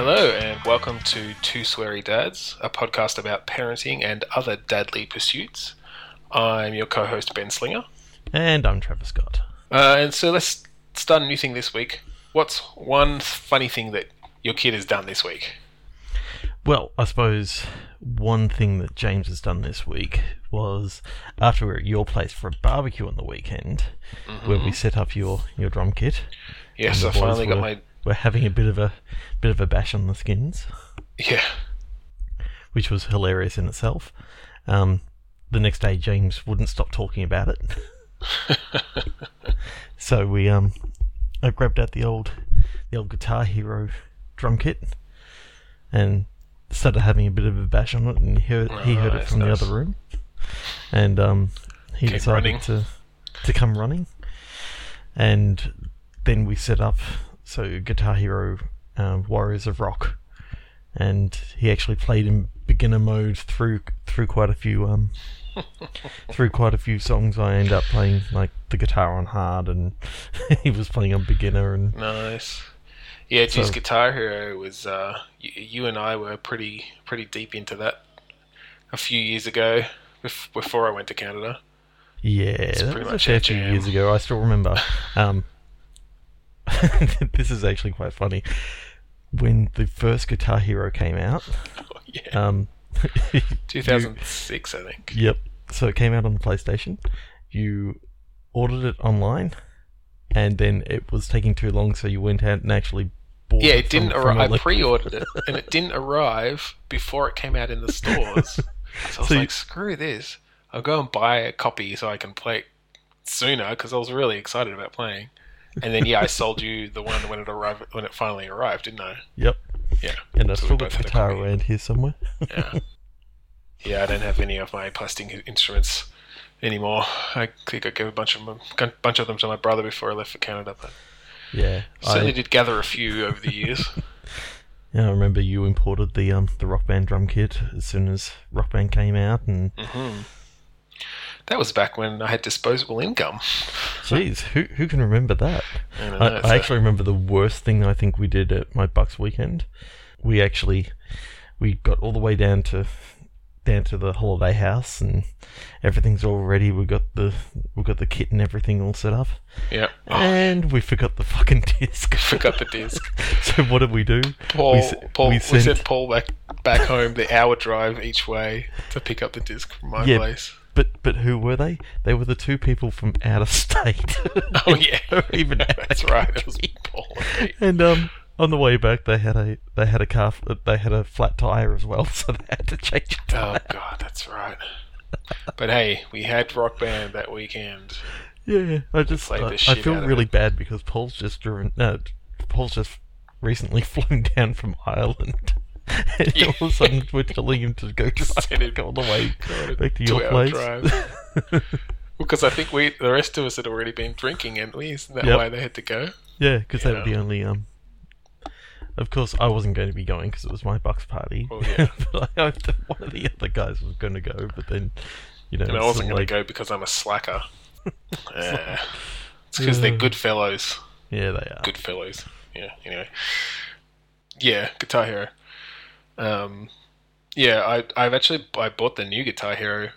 Hello, and welcome to Two Sweary Dads, a podcast about parenting and other dadly pursuits. I'm your co host, Ben Slinger. And I'm Trevor Scott. Uh, and so let's start a new thing this week. What's one funny thing that your kid has done this week? Well, I suppose one thing that James has done this week was after we were at your place for a barbecue on the weekend, where we set up your, your drum kit. Yes, I finally got my. We're having a bit of a bit of a bash on the skins, Yeah. which was hilarious in itself. Um, the next day, James wouldn't stop talking about it. so we um, I grabbed out the old the old Guitar Hero drum kit and started having a bit of a bash on it, and he heard, he heard it from nice. the other room, and um, he Came decided running. to to come running, and then we set up so Guitar Hero um, Warriors of Rock, and he actually played in beginner mode through through quite a few um through quite a few songs. I ended up playing like the guitar on hard, and he was playing on beginner, and Nice. Yeah, geez, So- Guitar Hero was. Uh, you, you and I were pretty pretty deep into that a few years ago, bef- before I went to Canada. Yeah, It's that pretty was a fair few years ago. I still remember. Um, this is actually quite funny. When the first Guitar Hero came out, yeah, um, 2006, I think. yep. So it came out on the PlayStation. You ordered it online, and then it was taking too long, so you went out and actually bought. Yeah, it it didn't arrive. I pre-ordered it, and it didn't arrive before it came out in the stores. So I was So you- like, "Screw this! I'll go and buy a copy so I can play it sooner." Because I was really excited about playing. And then yeah, I sold you the one when it arrived when it finally arrived, didn't I? Yep. Yeah. And So still got the guitar around here somewhere. Yeah. yeah, I don't have any of my plastic instruments anymore. I think I gave a bunch of them, a bunch of them to my brother before I left for Canada. But Yeah. certainly I, did gather a few over the years. yeah, I remember you imported the um the Rock Band drum kit as soon as Rock Band came out, and hmm That was back when I had disposable income. Jeez, who who can remember that? I know, I, I a- actually remember the worst thing I think we did at my Bucks weekend. We actually we got all the way down to down to the holiday house and everything's all ready. We got the we got the kit and everything all set up, Yeah. Oh, and we forgot the fucking disc. forgot the disc. so what did we do? Paul, we, Paul, we we, sent- sent Paul back back home the hour drive each way to pick up the disc from my Yeah. place. But but who were they? They were the two people from out of state. Oh yeah, even that's right. It was. Paul. and. And um, on the way back, they had a they had a car they had a flat tire as well, so they had to change a Oh god, that's right. But hey, we had rock band that weekend. Yeah, I just I, I feel really it. bad because Paul's just driven. No, Paul's just recently flown down from Ireland. And Yeah. all of a sudden, we're telling him to go drive back all the way back to your place. Because I think we, the rest of us, had already been drinking, and we isn't that Yep. why they had to go? yeah, because they were the only um. Of course, I wasn't going to be going because it was my Bucks party. Oh, yeah. but I hoped that one of the other guys was going to go. But then, you know, And I wasn't going of to go because I'm a slacker. Yeah. It's because they're good fellows. Yeah, they are. Good fellows. Yeah. Anyway. Yeah, Guitar Hero. Um, yeah, I I've actually I bought the new Guitar Hero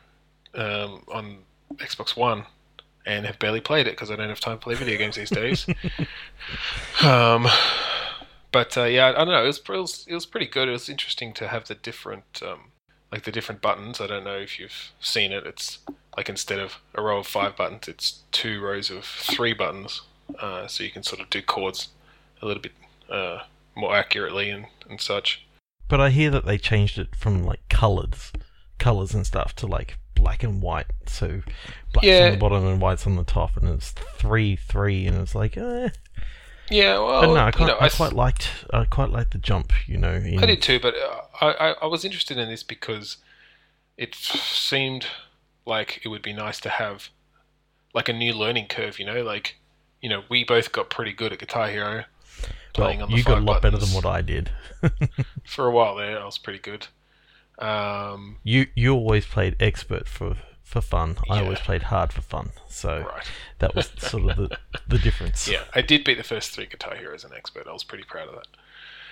um, on Xbox One and have barely played it because I don't have time to play video games these days. um, but uh, yeah, I don't know. It was, it was it was pretty good. It was interesting to have the different um, like the different buttons. I don't know if you've seen it. It's like instead of a row of five buttons, it's two rows of three buttons. Uh, so you can sort of do chords a little bit uh, more accurately and, and such. But I hear that they changed it from like colors, colors and stuff to like black and white. So black's Yeah. on the bottom and white's on the top, and it's three three, and it's like, eh. Yeah, well, but no, I, you quite, know, I s- quite liked, I quite liked the jump. You know, in, I did too, but uh, I, I, I was interested in this because it seemed like it would be nice to have like a new learning curve. You know, like you know, we both got pretty good at Guitar Hero, playing Well, on the you got a lot better than what I did. For a while there, I was pretty good. Um, you you always played expert for for fun. I always played hard for fun. So right. that was sort of the the difference. Yeah, I did beat the first three Guitar Heroes an expert. I was pretty proud of that.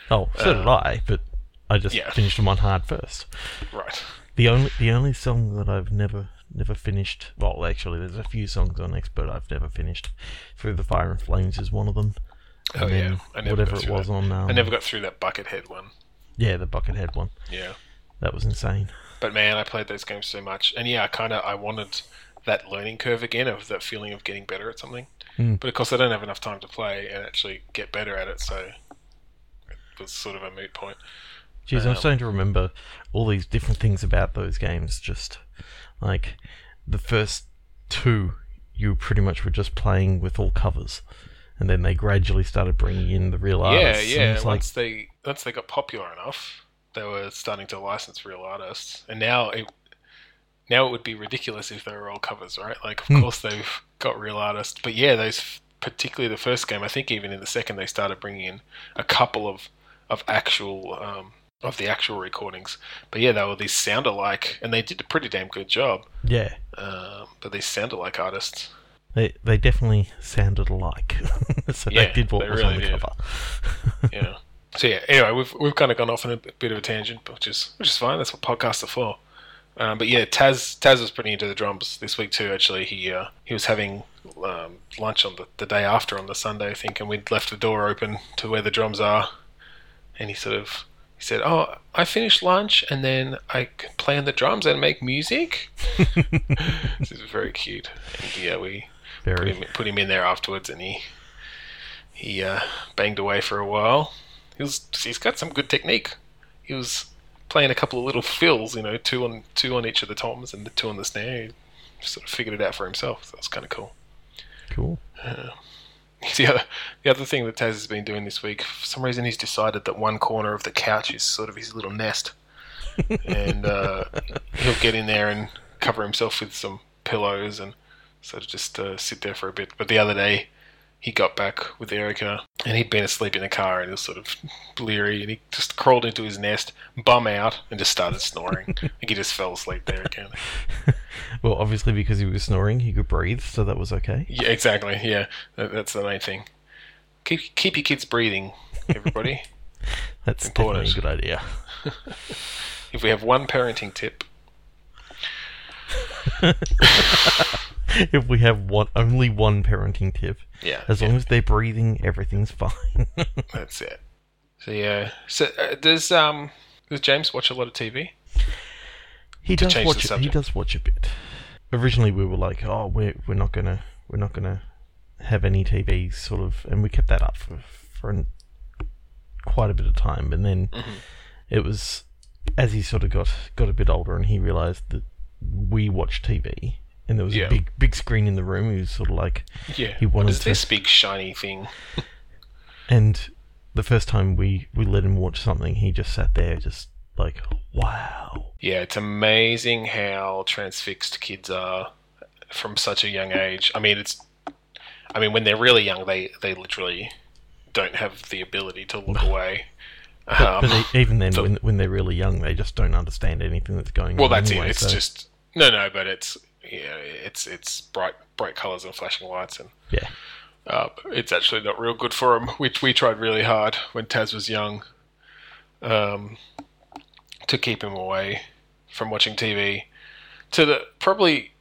Oh, so did I, but I just yeah. finished them on hard first. Right. The only the only song that I've never never finished. Well, actually, there's a few songs on Expert I've never finished. Through the Fire and Flames is one of them. Oh And yeah. I never whatever it was that. on. Um, I never got through that Buckethead one. Yeah, the Buckethead one. Yeah. That was insane. But man, I played those games so much, and yeah, I kind of I wanted that learning curve again of that feeling of getting better at something. Mm. But of course, I don't have enough time to play and actually get better at it, so it was sort of a moot point. Jeez, I'm Um, starting to remember all these different things about those games. Just like the first two, you pretty much were just playing with all covers, and then they gradually started bringing in the real artists. and yeah. it's like Once they once they got popular enough, they were starting to license real artists, and now it now it would be ridiculous if they were all covers, right? Like, of Hmm. course they've got real artists, but yeah, those particularly the first game. I think even in the second, they started bringing in a couple of of actual um, of the actual recordings. But yeah, they were these sound alike, and they did a pretty damn good job. yeah, Um, but these sound alike artists. They they definitely sounded alike. so Yeah, they did what they was on the did. cover. yeah. So yeah. Anyway, we've we've kind of gone off on a bit of a tangent, which is which is fine. That's what podcasts are for. Um, but yeah, Taz Taz was pretty into the drums this week too. Actually, he uh, he was having um, lunch on the, the day after on the Sunday, I think, and we'd left the door open to where the drums are, and he sort of he said, "Oh, I finished lunch and then I can play on the drums and make music." this is very cute. And yeah, we put him, put him in there afterwards, and he he uh, banged away for a while. He was he's got some good technique. He was playing a couple of little fills, you know, two on two on each of the toms and the two on the snare. He sort of figured it out for himself. So that was kind of cool. Cool. The other the other thing that Taz has been doing this week, for some reason, he's decided that one corner of the couch is sort of his little nest, and uh, he'll get in there and cover himself with some pillows and sort to just uh, sit there for a bit. But the other day, he got back with Erica, and he'd been asleep in the car, and he was sort of bleary, and he just crawled into his nest, bum out, and just started snoring. like he just fell asleep there again. Well, obviously because he was snoring, he could breathe, so that was okay. Yeah, exactly. Yeah, that, that's the main thing. Keep keep your kids breathing, everybody. That's Important. definitely a good idea. if we have one parenting tip, if we have one, only one parenting tip, yeah, as yeah, long as they're breathing, everything's fine. that's it. So yeah, so uh, does um does James watch a lot of TV? he does watch. It, he does watch a bit. Originally, we were like, "Oh, we're we're not gonna we're not gonna have any TV," sort of, and we kept that up for for an, quite a bit of time. And then Mm-hmm. it was as he sort of got got a bit older, and he realised that we watch TV, and there was Yeah. a big big screen in the room. He was sort of like, Yeah. He wanted to- this big shiny thing? And the first time we, we let him watch something, he just sat there, just like, wow. Yeah, it's amazing how transfixed kids are from such a young age. I mean, it's. I mean, when they're really young, they they literally don't have the ability to look away. But, Um, but e- even then, so- when, when they're really young, they just don't understand anything that's going well, on. Well, that's anyway, it. It's so- just no, no, but it's yeah, it's it's bright bright colors and flashing lights and Yeah. Uh, it's actually not real good for him. We we tried really hard when Taz was young, um, to keep him away from watching TV, to the probably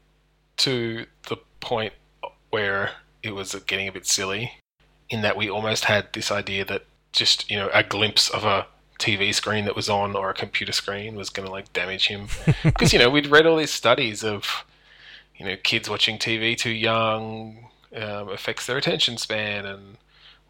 to the point where it was getting a bit silly, in that we almost had this idea that just you know a glimpse of a TV screen that was on or a computer screen was going to like damage him because you know we'd read all these studies of you know kids watching TV too young um, affects their attention span and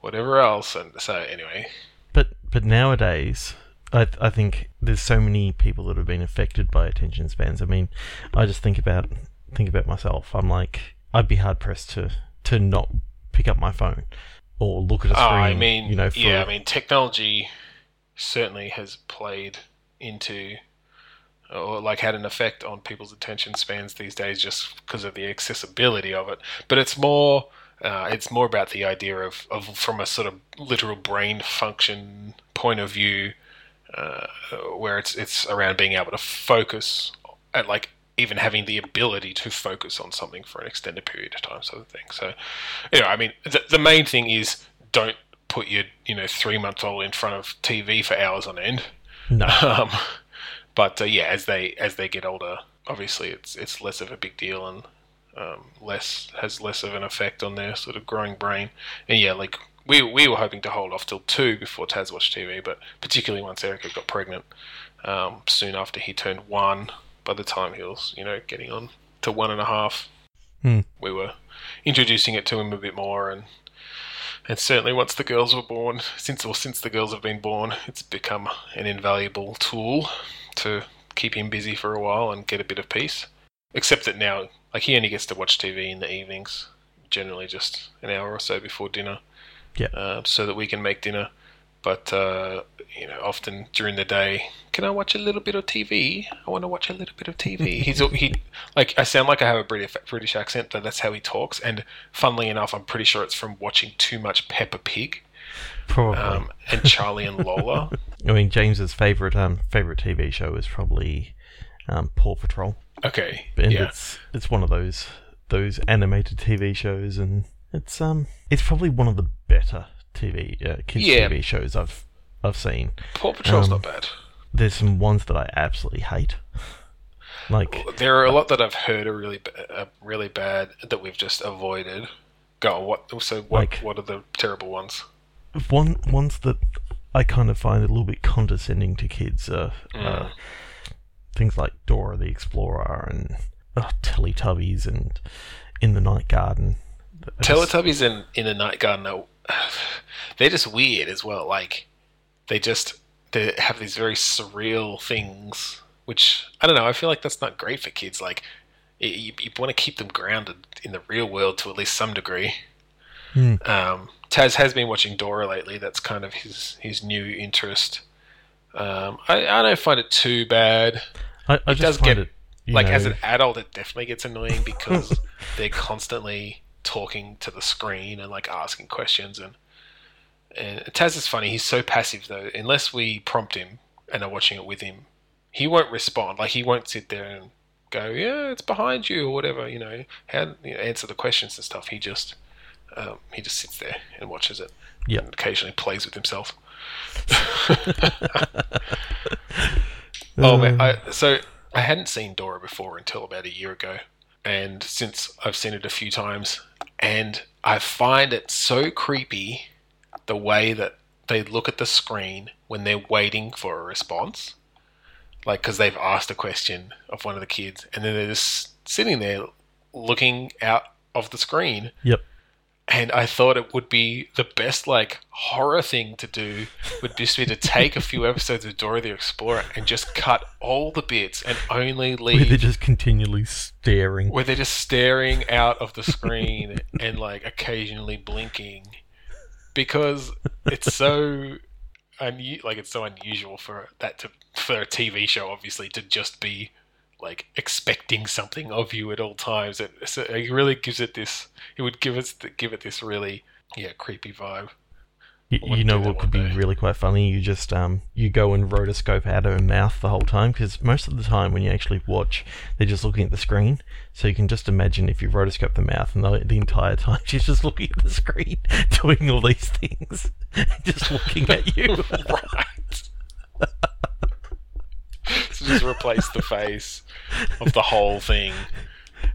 whatever else. And so anyway, But but nowadays, I th- I think there's so many people that have been affected by attention spans. I mean, I just think about think about myself. I'm like, I'd be hard pressed to to not pick up my phone or look at a oh, screen. I mean, you know, for, yeah, I mean, technology certainly has played into or like had an effect on people's attention spans these days just because of the accessibility of it. But it's more. Uh, it's more about the idea of, of from a sort of literal brain function point of view, uh, where it's it's around being able to focus at like even having the ability to focus on something for an extended period of time, sort of thing. So, you know, I mean, the, the main thing is don't put your you know three month old in front of TV for hours on end. No. Um, but uh, yeah, as they as they get older, obviously it's it's less of a big deal and um, less has less of an effect on their sort of growing brain. And yeah, like we we were hoping to hold off till two before Taz watched TV, but particularly once Erica got pregnant, um, soon after he turned one. By the time he was you know getting on to one and a half, Hmm. we were introducing it to him a bit more and. And certainly, once the girls were born, since or since the girls have been born, it's become an invaluable tool to keep him busy for a while and get a bit of peace. Except that now, like he only gets to watch TV in the evenings, generally just an hour or so before dinner. Yeah. Uh, so that we can make dinner. But uh, you know, often during the day, can I watch a little bit of TV? I want to watch a little bit of TV. He's he like I sound like I have a British British accent, but that's how he talks. And funnily enough, I'm pretty sure it's from watching too much Peppa Pig Probably. um, and Charlie and Lola. I mean, James's favorite um favorite TV show is probably um, Paw Patrol, Okay, and yeah. it's it's one of those those animated TV shows, and it's um it's probably one of the better TV uh, kids Yeah. TV shows I've I've seen. Paw Patrol's um, not bad. There's some ones that I absolutely hate, like There are a lot that I've heard are really are really bad that we've just avoided. Go on, what? So what? Like- what are the terrible ones? one ones that I kind of find a little bit condescending to kids are Mm. uh, things like Dora the Explorer and uh, Teletubbies and In the Night Garden. Teletubbies in in a night garden are they're just weird as well. Like they just they have these very surreal things, which I don't know. I feel like that's not great for kids. Like you, you want to keep them grounded in the real world to at least some degree. Hmm. Um, Taz has been watching Dora lately. That's kind of his his new interest. Um, I, I don't find it too bad. I, I It just does get it, like know, as an adult, it definitely gets annoying because they're constantly talking to the screen and like asking questions and and Taz is funny. He's so passive though. Unless we prompt him and are watching it with him, he won't respond. Like he won't sit there and go, "Yeah, it's behind you" or whatever. You know, how you know, answer the questions and stuff. He just um, he just sits there and watches it. Yeah. occasionally plays with himself. Oh man, I, so I hadn't seen Dora before until about a year ago, and since I've seen it a few times, and I find it so creepy the way that they look at the screen when they're waiting for a response, like because they've asked a question of one of the kids, and then they're just sitting there looking out of the screen, Yep. And I thought it would be the best like horror thing to do would just be to take a few episodes of Dora the Explorer and just cut all the bits and only leave. Where they're just continually staring. where they're just staring out of the screen and like occasionally blinking because it's so unu- like it's so unusual for that to for a TV show obviously to just be like expecting something of you at all times. It, so it really gives it this. It would give us give it this really yeah creepy vibe. You, you know what could be day. really quite funny? You just um you go and rotoscope out her mouth the whole time because most of the time when you actually watch, they're just looking at the screen. So you can just imagine if you rotoscope the mouth and the, the entire time she's just looking at the screen, doing all these things, just looking at you. right. Just replace the face of the whole thing.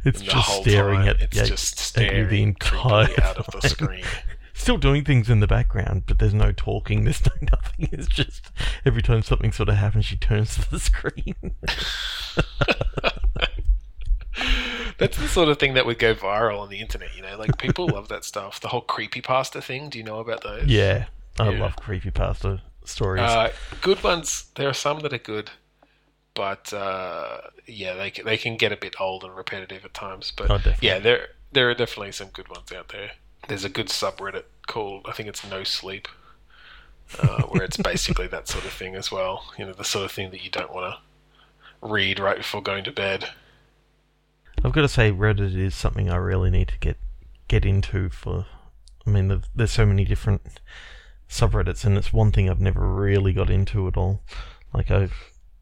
It's just staring time at, it's at- just staring the entire out of the screen. Still doing things in the background, but there's no talking. There's no nothing. It's just every time something sort of happens, she turns to the screen. That's the sort of thing that would go viral on the internet, you know? Like people love that stuff. The whole creepy pasta thing, do you know about those? yeah, I Yeah. love creepypasta stories. Uh, good ones. There are some that are good, but uh, yeah, they c- they can get a bit old and repetitive at times. But Oh, yeah, there there are definitely some good ones out there. There's a good subreddit called I think it's No Sleep, uh, where it's basically that sort of thing as well. You know, the sort of thing that you don't want to read right before going to bed. I've got to say, Reddit is something I really need to get get into. For, I mean, there's- there's so many different subreddits, and it's one thing I've never really got into at all. Like I,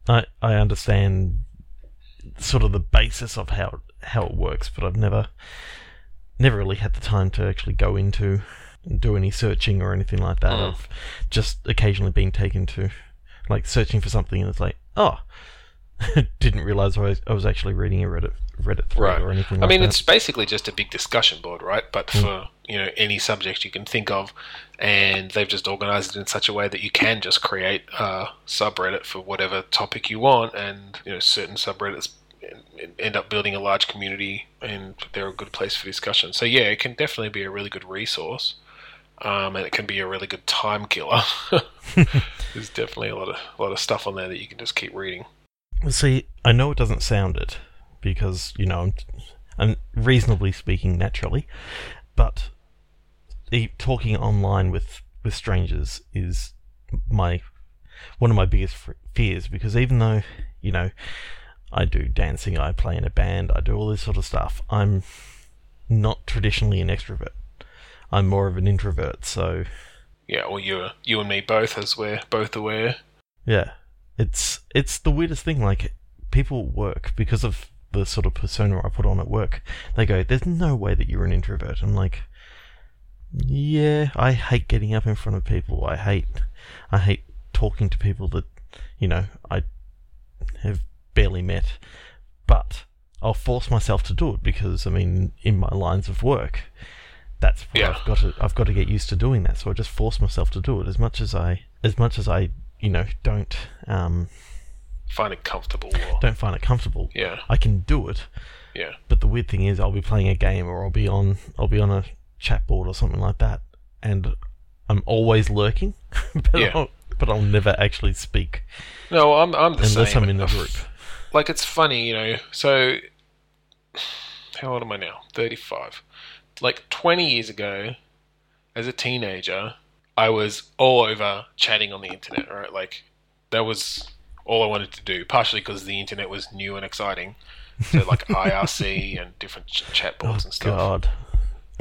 I, I understand sort of the basis of how how it works, but I've never never really had the time to actually go into do any searching or anything like that. Mm. I've just occasionally been taken to like searching for something and it's like, oh, didn't realize I was, I was actually reading a Reddit Reddit thread Right. or anything. I like mean, that. it's basically just a big discussion board, right? But Mm. for you know any subject you can think of, and they've just organised it in such a way that you can just create a subreddit for whatever topic you want, and you know certain subreddits end up building a large community, and they're a good place for discussion. So yeah, it can definitely be a really good resource. Um, and it can be a really good time killer. There's definitely a lot of a lot of stuff on there that you can just keep reading. See, I know it doesn't sound it because you know I'm, I'm reasonably speaking naturally, but talking online with with strangers is my one of my biggest fears because even though you know I do dancing, I play in a band, I do all this sort of stuff, I'm not traditionally an extrovert. I'm more of an introvert, so Yeah, well, you you and me both, as we're both aware. Yeah, it's it's the weirdest thing. Like people at work because of the sort of persona I put on at work. They go, "There's no way that you're an introvert." I'm like, "Yeah, I hate getting up in front of people. I hate I hate talking to people that you know I have barely met, but I'll force myself to do it because I mean, in my lines of work." That's what Yeah. I've got to. I've got to get used to doing that. So I just force myself to do it as much as I, as much as I, you know, don't um, Find it comfortable. Or, don't find it comfortable. yeah, I can do it, yeah, but the weird thing is, I'll be playing a game or I'll be on, I'll be on a chat board or something like that, and I'm always lurking, but, Yeah. I'll, but I'll never actually speak No, I'm I'm the same. unless same. I'm in the group. Like it's funny, you know. So, how old am I now? Thirty-five. Like twenty years ago, as a teenager, I was all over chatting on the internet. Right, like that was all I wanted to do. Partially because the internet was new and exciting. So like IRC and different ch- chat Oh boards and stuff. God,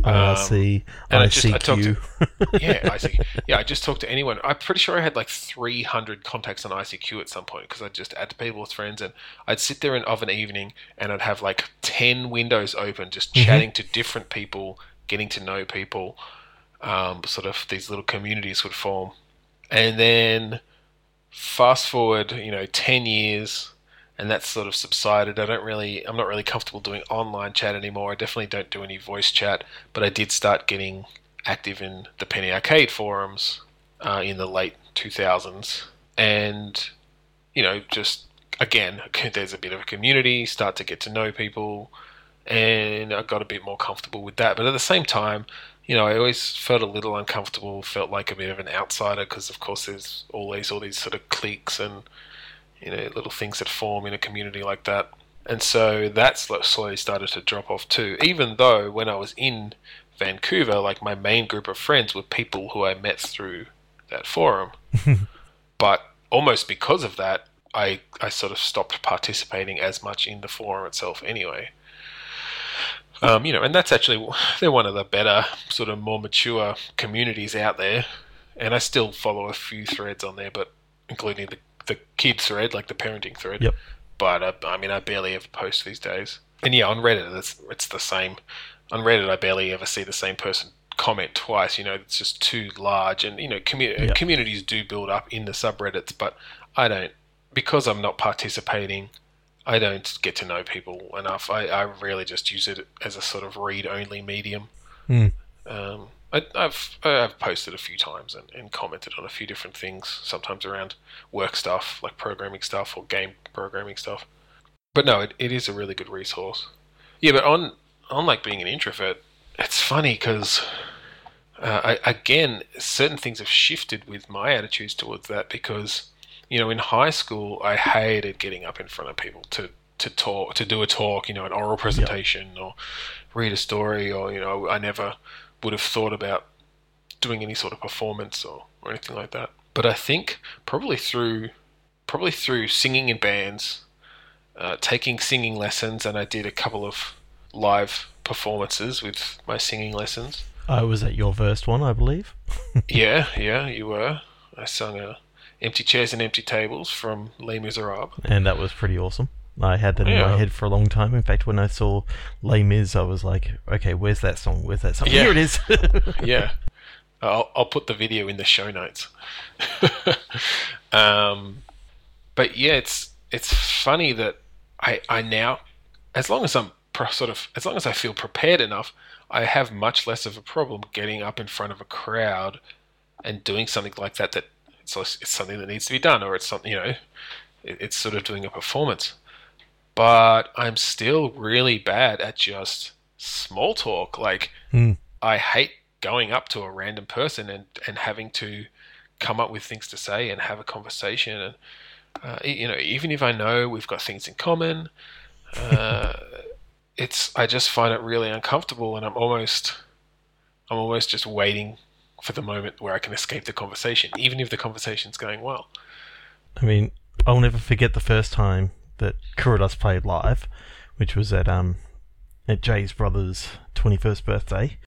Um, IRC, and I just- I talked yeah, ICQ. Yeah, I just talked to anyone. I'm pretty sure I had like 300 contacts on ICQ at some point because I'd just add people as friends, and I'd sit there in, of an evening and I'd have like 10 windows open, just Mhm. chatting to different people, getting to know people. Um, sort of these little communities would form, and then fast forward, you know, 10 years. And that's sort of subsided. I don't really, I'm not really comfortable doing online chat anymore. I definitely don't do any voice chat, but I did start getting active in the Penny Arcade forums uh, in the late 2000s. And, you know, just again, there's a bit of a community, start to get to know people, and I got a bit more comfortable with that. But at the same time, you know, I always felt a little uncomfortable, felt like a bit of an outsider because, of course, there's always all these sort of cliques and, you know, little things that form in a community like that. And so that's slowly started to drop off too. Even though when I was in Vancouver, like my main group of friends were people who I met through that forum. but almost because of that, I, I sort of stopped participating as much in the forum itself anyway. Um, you know, and that's actually they're one of the better, sort of more mature communities out there. And I still follow a few threads on there, but including the the kid thread, like the parenting thread. Yep. But uh, I mean, I barely ever post these days. And yeah, on Reddit, it's it's the same. On Reddit, I barely ever see the same person comment twice. You know, it's just too large, and you know, commu- communities do build up in the subreddits, but I don't because I'm not participating. I don't get to know people enough. I, I really just use it as a sort of read-only medium. Hmm. Um, I, I've I've posted a few times and, and commented on a few different things. Sometimes around work stuff, like programming stuff or game programming stuff. But no, it, it is a really good resource. Yeah, but on on like being an introvert, it's funny because uh, again, certain things have shifted with my attitudes towards that because you know in high school I hated getting up in front of people to to talk to do a talk, you know, an oral presentation or read a story, or you know, I never would have thought about doing any sort of performance or, or anything like that. But I think probably through probably through singing in bands, uh, taking singing lessons, and I did a couple of live performances with my singing lessons. I was at your first one, I believe. yeah, yeah, you were. I sung uh, "Empty Chairs and Empty Tables" from Les Miserables. and that was pretty awesome. I had that in my head for a long time. In fact, when I saw Les Mis, I was like, "Okay, where's that song? Where's that song? Yeah. Here it is." yeah. I'll, I'll put the video in the show notes. um, but yeah, it's it's funny that I I now, as long as I'm pro- sort of as long as I feel prepared enough, I have much less of a problem getting up in front of a crowd and doing something like that. That it's it's something that needs to be done, or it's something you know, it, it's sort of doing a performance. But I'm still really bad at just small talk. Like Hmm. I hate going up to a random person and, and having to come up with things to say and have a conversation and uh, you know even if I know we've got things in common uh, it's I just find it really uncomfortable and I'm almost I'm almost just waiting for the moment where I can escape the conversation even if the conversation's going well I mean, I'll never forget the first time that Kuridas played live, which was at um at Jay's brother's twenty first birthday.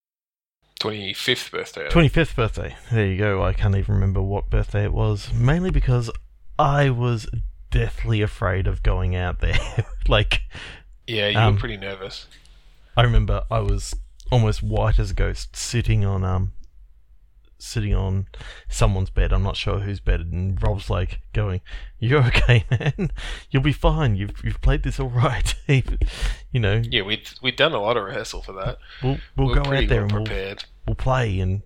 25th birthday Twenty fifth birthday. There you go. I can't even remember what birthday it was. Mainly because I was deathly afraid of going out there. like yeah you Um, were pretty nervous I remember I was almost white as a ghost sitting on um sitting on someone's bed. I'm not sure whose bed and Rob's like going, You're okay, man. You'll be fine. You've you've played this all right. you know, yeah we'd, we'd done a lot of rehearsal for that we'll we'll we go out there well and we'll, prepared we'll play and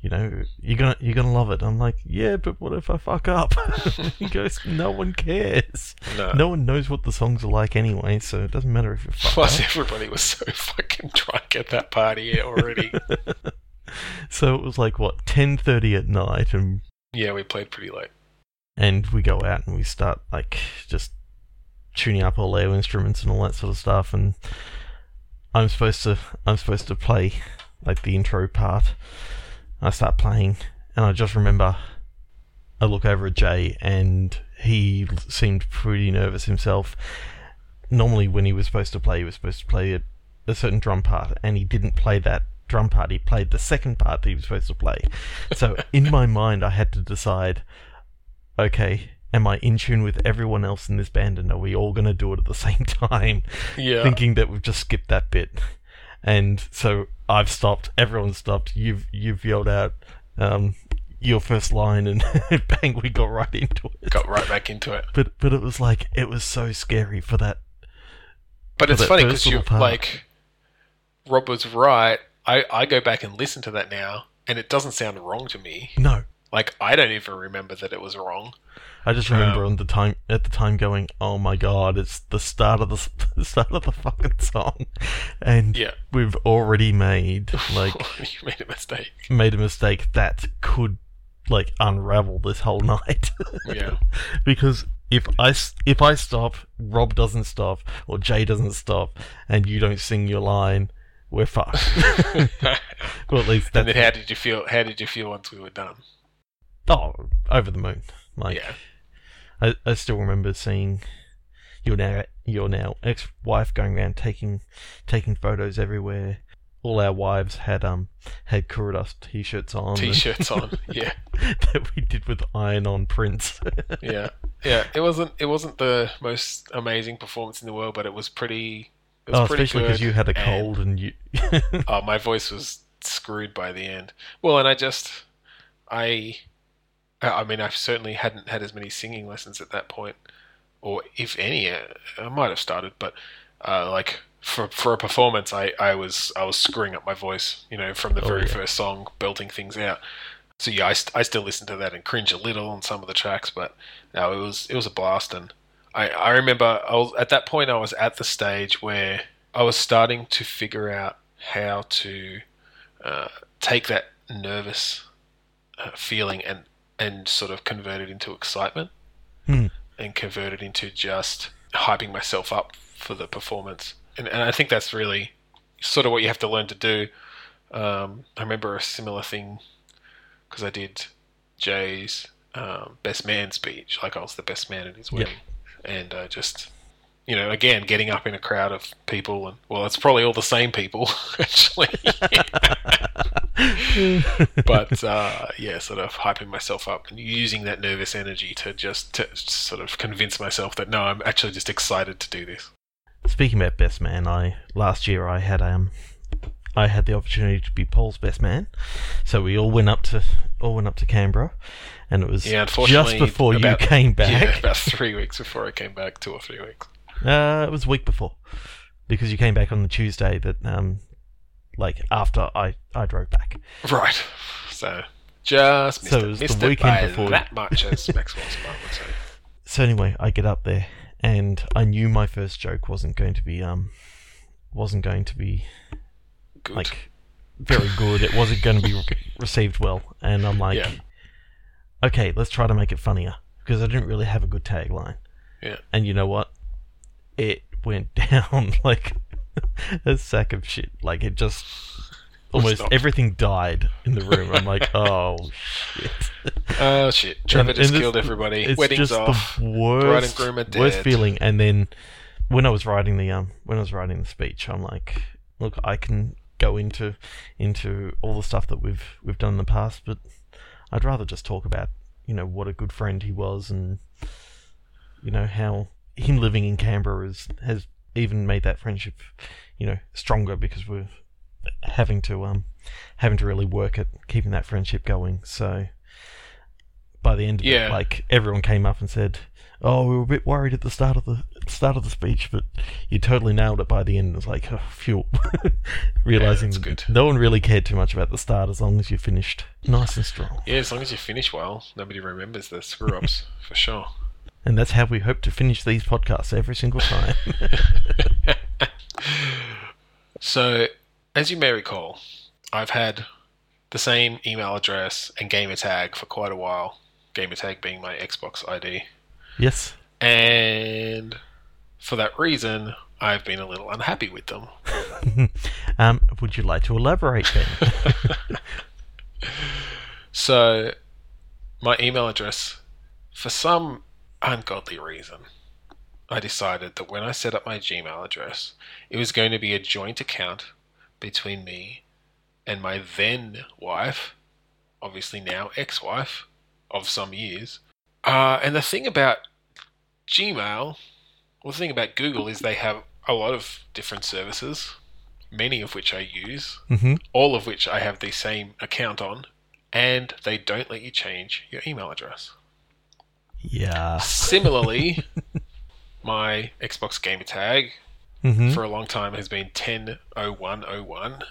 you know, you're gonna you're gonna love it. I'm like, yeah, but what if I fuck up? he goes, no one cares. no, No one knows what the songs are like anyway, so it doesn't matter if you fuck Plus, up. everybody was so fucking drunk at that party already. So it was like what ten thirty at night, and yeah, we played pretty late. and we go out and we start like just tuning up all our instruments and all that sort of stuff and I'm supposed to I'm supposed to play like the intro part. I start playing and I just remember I look over at Jay and he seemed pretty nervous himself. Normally when he was supposed to play he was supposed to play a, a certain drum part and he didn't play that drum part, he played the second part that he was supposed to play. So in my mind I had to decide okay, am I in tune with everyone else in this band and are we all going to do it at the same time? Yeah, Thinking that we've just skipped that bit. And so I've stopped, everyone's stopped, you've, you've yelled out um, your first line and bang, we got right into it. got right back into it. But, but it was like, it was so scary for that. But For it's that funny because you little part. like Rob was right. I I go back and listen to that now, and it doesn't sound wrong to me. No. Like I don't even remember that it was wrong. I just remember Um, on the time at the time going, "Oh my god, it's the start of the, the start of the fucking song," and Yeah, we've already made like you made a mistake. made a mistake that could like unravel this whole night. Yeah, because if I if I stop, Rob doesn't stop, or Jay doesn't stop, and you don't sing your line, we're fucked. well, at least and that's then how did you feel? How did you feel once we were done? oh over the moon. Like yeah, I, I still remember seeing your now your now ex wife going around taking taking photos everywhere. All our wives had um had Kuridas t shirts on t-shirts on. Yeah, that we did with iron on prints. yeah, yeah. It wasn't. It wasn't the most amazing performance in the world, but it was pretty. Oh, especially because you had a cold and you. Oh, my voice was screwed by the end. Well, and I just, I, I I mean, I certainly hadn't had as many singing lessons at that point, or if any, uh, I might have started, but uh, like for for a performance, I, I was I was screwing up my voice, you know, from the Oh, very yeah. first song, belting things out. So yeah, I, st- I still listen to that and cringe a little on some of the tracks, but no, it was it was a blast, and I I remember I was at that point I was at the stage where I was starting to figure out how to uh, take that nervous uh, feeling and and sort of convert it into excitement Hmm. and convert it into just hyping myself up for the performance. And, and I think that's really sort of what you have to learn to do. Um, I remember a similar thing because I did Jay's um, best man speech, like I was the best man at his Yep. And uh, just you know, again, getting up in a crowd of people, and well, it's probably all the same people actually. but uh, yeah, sort of hyping myself up and using that nervous energy to just to sort of convince myself that no, I'm actually just excited to do this. Speaking about best man, I last year I had um I had the opportunity to be Paul's best man. So we all went up to all went up to Canberra, and it was Yeah, just before about- you came back. Yeah, about three weeks before I came back, two or three weeks. Uh, it was a week before, because you came back on the Tuesday that um, like after I I drove back. Right. So just missed So it it, was the missed it weekend before- that much, as Maxwell Smart would say. So anyway, I get up there, and I knew my first joke wasn't going to be um, wasn't going to be Good. like very good. It wasn't going to be re- received well, and I'm like, Yeah. Okay, let's try to make it funnier because I didn't really have a good tagline. Yeah. And you know what? It went down like a sack of shit. Like it just almost Stop. everything died in the room. I'm like, oh shit. Oh shit! Trevor And- just and killed everybody. It's Wedding's just off. the Bride and worst, groom are worst feeling. And then when I was writing the um, when I was writing the speech, I'm like, look, I can go into into all the stuff that we've we've done in the past, but I'd rather just talk about you know what a good friend he was, and you know how him living in Canberra has has even made that friendship you know stronger because we're having to um having to really work at keeping that friendship going. So by the end of Yeah. it, like everyone came up and said, "Oh, we were a bit worried at the start of the start of the speech, but you totally nailed it by the end." It was like, oh, phew. Realizing that good. no one really cared too much about the start as long as you finished nice and strong. Yeah, as long as you finish well, nobody remembers the screw ups for sure. And that's how we hope to finish these podcasts every single time. So, as you may recall, I've had the same email address and gamer tag for quite a while. Gamer tag being my Xbox ID. yes. And for that reason, I've been a little unhappy with them. um, would you like to elaborate then? So, my email address, for some ungodly reason, I decided that when I set up my Gmail address, it was going to be a joint account between me and my then wife, obviously now ex wife of some years. Uh, and the thing about Gmail, well, the thing about Google is they have a lot of different services, many of which I use hmm all of which I have the same account on, and they don't let you change your email address. Yeah. Similarly, my Xbox gamer tag hmm for a long time has been 100101.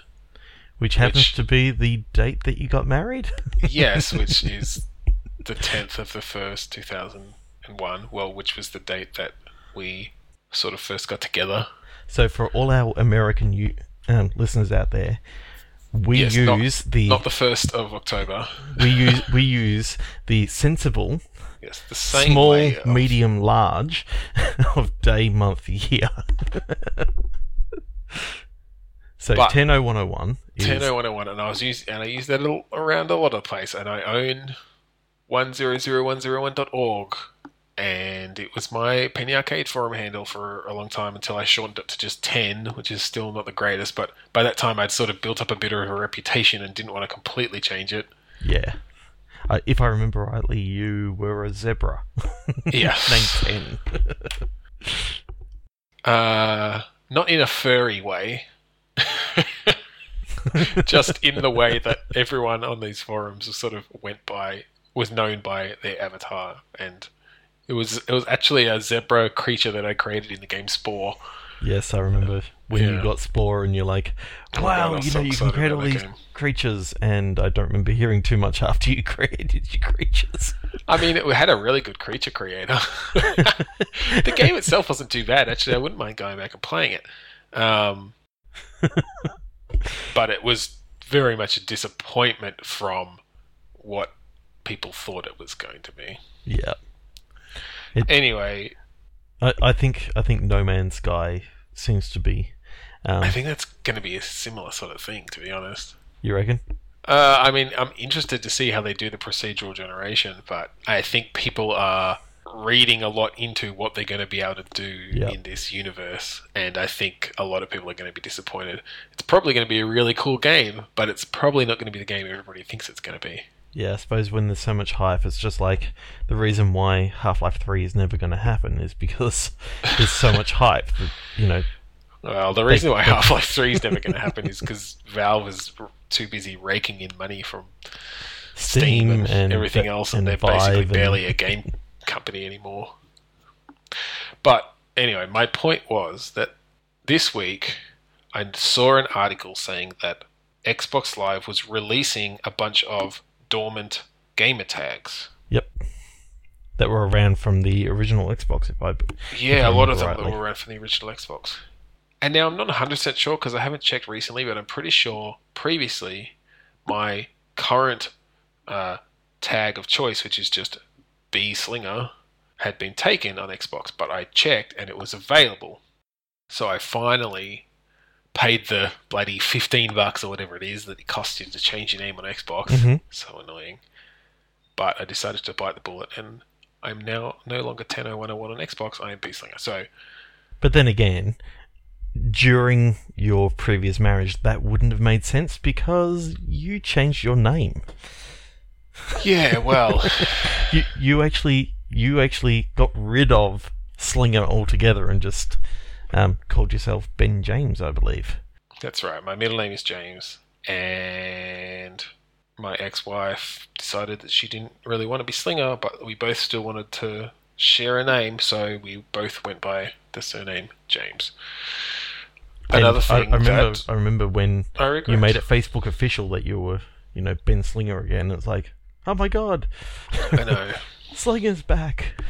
Which happens which- to be the date that you got married. Yes, which is the 10th of the 1st, 2001. Well, which was the date that we sort of first got together. So for all our American u- um, listeners out there, we Yes, not- use the Not the 1st of October. we use we use the sensible Yes, the same small, of- medium, large of day, month, year. so ten oh one oh one is 100101 and I was using and I use that little, around a lot of place and I own 100101.org and it was my Penny Arcade forum handle for a long time until I shortened it to just 10 which is still not the greatest but by that time I'd sort of built up a bit of a reputation and didn't want to completely change it yeah. Uh, if I remember rightly, you were a zebra. Yeah. named ten. uh, not in a furry way just in the way that everyone on these forums sort of went by was known by their avatar and it was it was actually a zebra creature that I created in the game Spore. Yes, I remember when you got Spore and you're like, Oh wow, God, I was you so know, you can create all these game. creatures, and I don't remember hearing too much after you created your creatures. I mean, it had a really good creature creator. the game itself wasn't too bad actually. I wouldn't mind going back and playing it. Um, but it was very much a disappointment from what people thought it was going to be. Yeah, Anyway, I, I think I think No Man's Sky seems to be. Um, I think that's going to be a similar sort of thing, to be honest. you reckon? Uh, I mean, I'm interested to see how they do the procedural generation, but I think people are reading a lot into what they're going to be able to do Yeah. in this universe, and I think a lot of people are going to be disappointed. It's probably going to be a really cool game, but it's probably not going to be the game everybody thinks it's going to be. Yeah, I suppose when there's so much hype, it's just like the reason why Half Life Three is never going to happen is because there's so much hype. That, you know, Well, the reason why Half Life 3 is never going to happen is because Valve is too busy raking in money from Steam, and, and everything and else, and, they're Vive basically and- barely a game company anymore. But anyway, my point was that this week I saw an article saying that Xbox Live was releasing a bunch of dormant gamer tags. Yep. That were around from the original Xbox, if I. Yeah, I a lot of them that rightly. were around from the original Xbox. And now I'm not 100% sure because I haven't checked recently, but I'm pretty sure previously my current uh, tag of choice, which is just B Slinger, had been taken on Xbox, but I checked and it was available. So I finally paid the bloody 15 bucks or whatever it is that it costs you to change your name on Xbox. Mhm. So annoying. But I decided to bite the bullet and I'm now no longer 10101 on Xbox, I am B Slinger. So But then again, during your previous marriage, that wouldn't have made sense because you changed your name. Yeah, well, You you actually you actually got rid of Slinger altogether and just um, called yourself Ben James, I believe. that's right. My middle name is James, and my ex-wife decided that she didn't really want to be Slinger, but we both still wanted to share a name, so we both went by the surname James. Another I, thing I remember that I remember when I you made it Facebook official that you were you know Ben Slinger again. It's like, oh my god, I know. Slinger's back.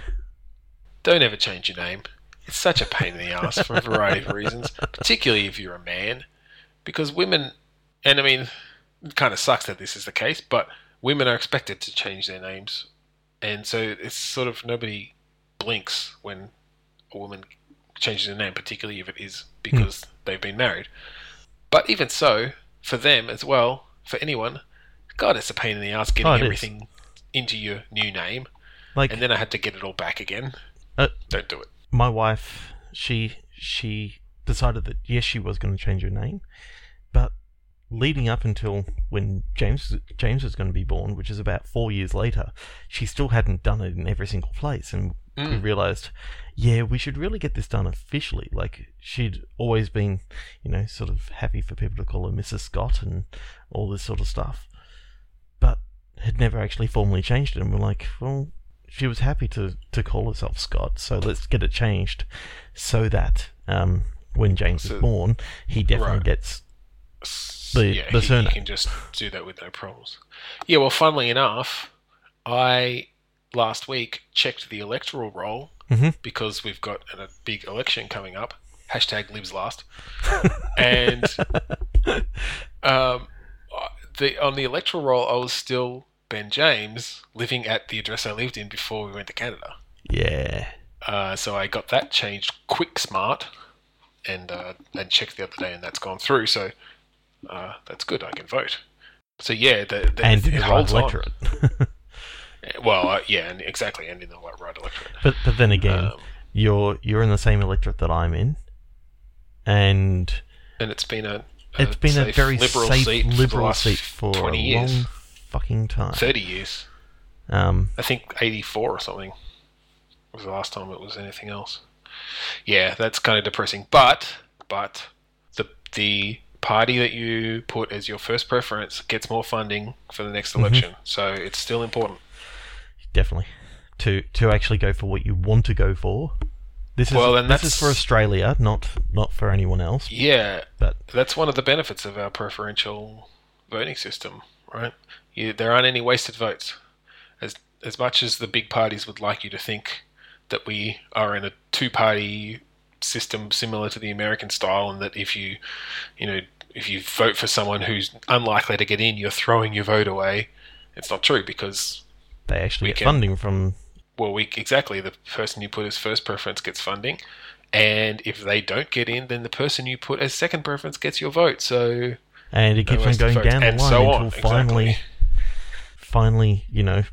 Don't ever change your name. It's such a pain in the ass for a variety of reasons, particularly if you're a man. Because women, and I mean, it kind of sucks that this is the case, but women are expected to change their names. And so it's sort of nobody blinks when a woman changes her name, particularly if it is because they've been married. But even so, for them as well, for anyone, God, it's a pain in the ass getting Oh, it is. everything into your new name. Like And then I had to get it all back again. Uh, Don't do it. My wife, she she decided that yes, she was going to change her name, but leading up until when James James was going to be born, which is about four years later, she still hadn't done it in every single place, and we Mm. realized, yeah, we should really get this done officially. Like she'd always been, you know, sort of happy for people to call her Mrs. Scott and all this sort of stuff, but had never actually formally changed it. And we're like, well, she was happy to, to call herself Scott, so let's get it changed so that um, when James So- is born, he definitely Right. gets The- yeah, the surname. he can just do that with no problems. Yeah, well, funnily enough, I last week checked the electoral roll Mhm. because we've got a big election coming up. Hashtag lives last, and um, the on the electoral roll, I was still Ben James, living at the address I lived in before we went to Canada. yeah. Uh, so I got that changed quick smart and uh, and checked the other day, and that's gone through. So uh, that's good. I can vote. So yeah, the, the, and it, the right electorate. Well, uh, yeah, and exactly, and in the right, right electorate. but but then again, Um, you're you're in the same electorate that I'm in, and and it's been a, a it's been a very liberal safe seat for liberal last seat for a 20 years. long fucking time. thirty years. Um, I think eighty four or something was the last time it was anything else. Yeah, that's kind of depressing. But but the the party that you put as your first preference gets more funding for the next Mm-hmm. election, so it's still important. definitely to to actually go for what you want to go for. This is Well, then this is for Australia, not not for anyone else. Yeah, But that's one of the benefits of our preferential voting system, right? You, there aren't any wasted votes. As as much as the big parties would like you to think that we are in a two-party system similar to the American style, and that if you, you know, if you vote for someone who's unlikely to get in, you're throwing your vote away. It's not true because they actually get can- funding from well, we exactly the person you put as first preference gets funding, and if they don't get in, then the person you put as second preference gets your vote. So and it No keeps on going down the line so until on, finally. Finally, you know,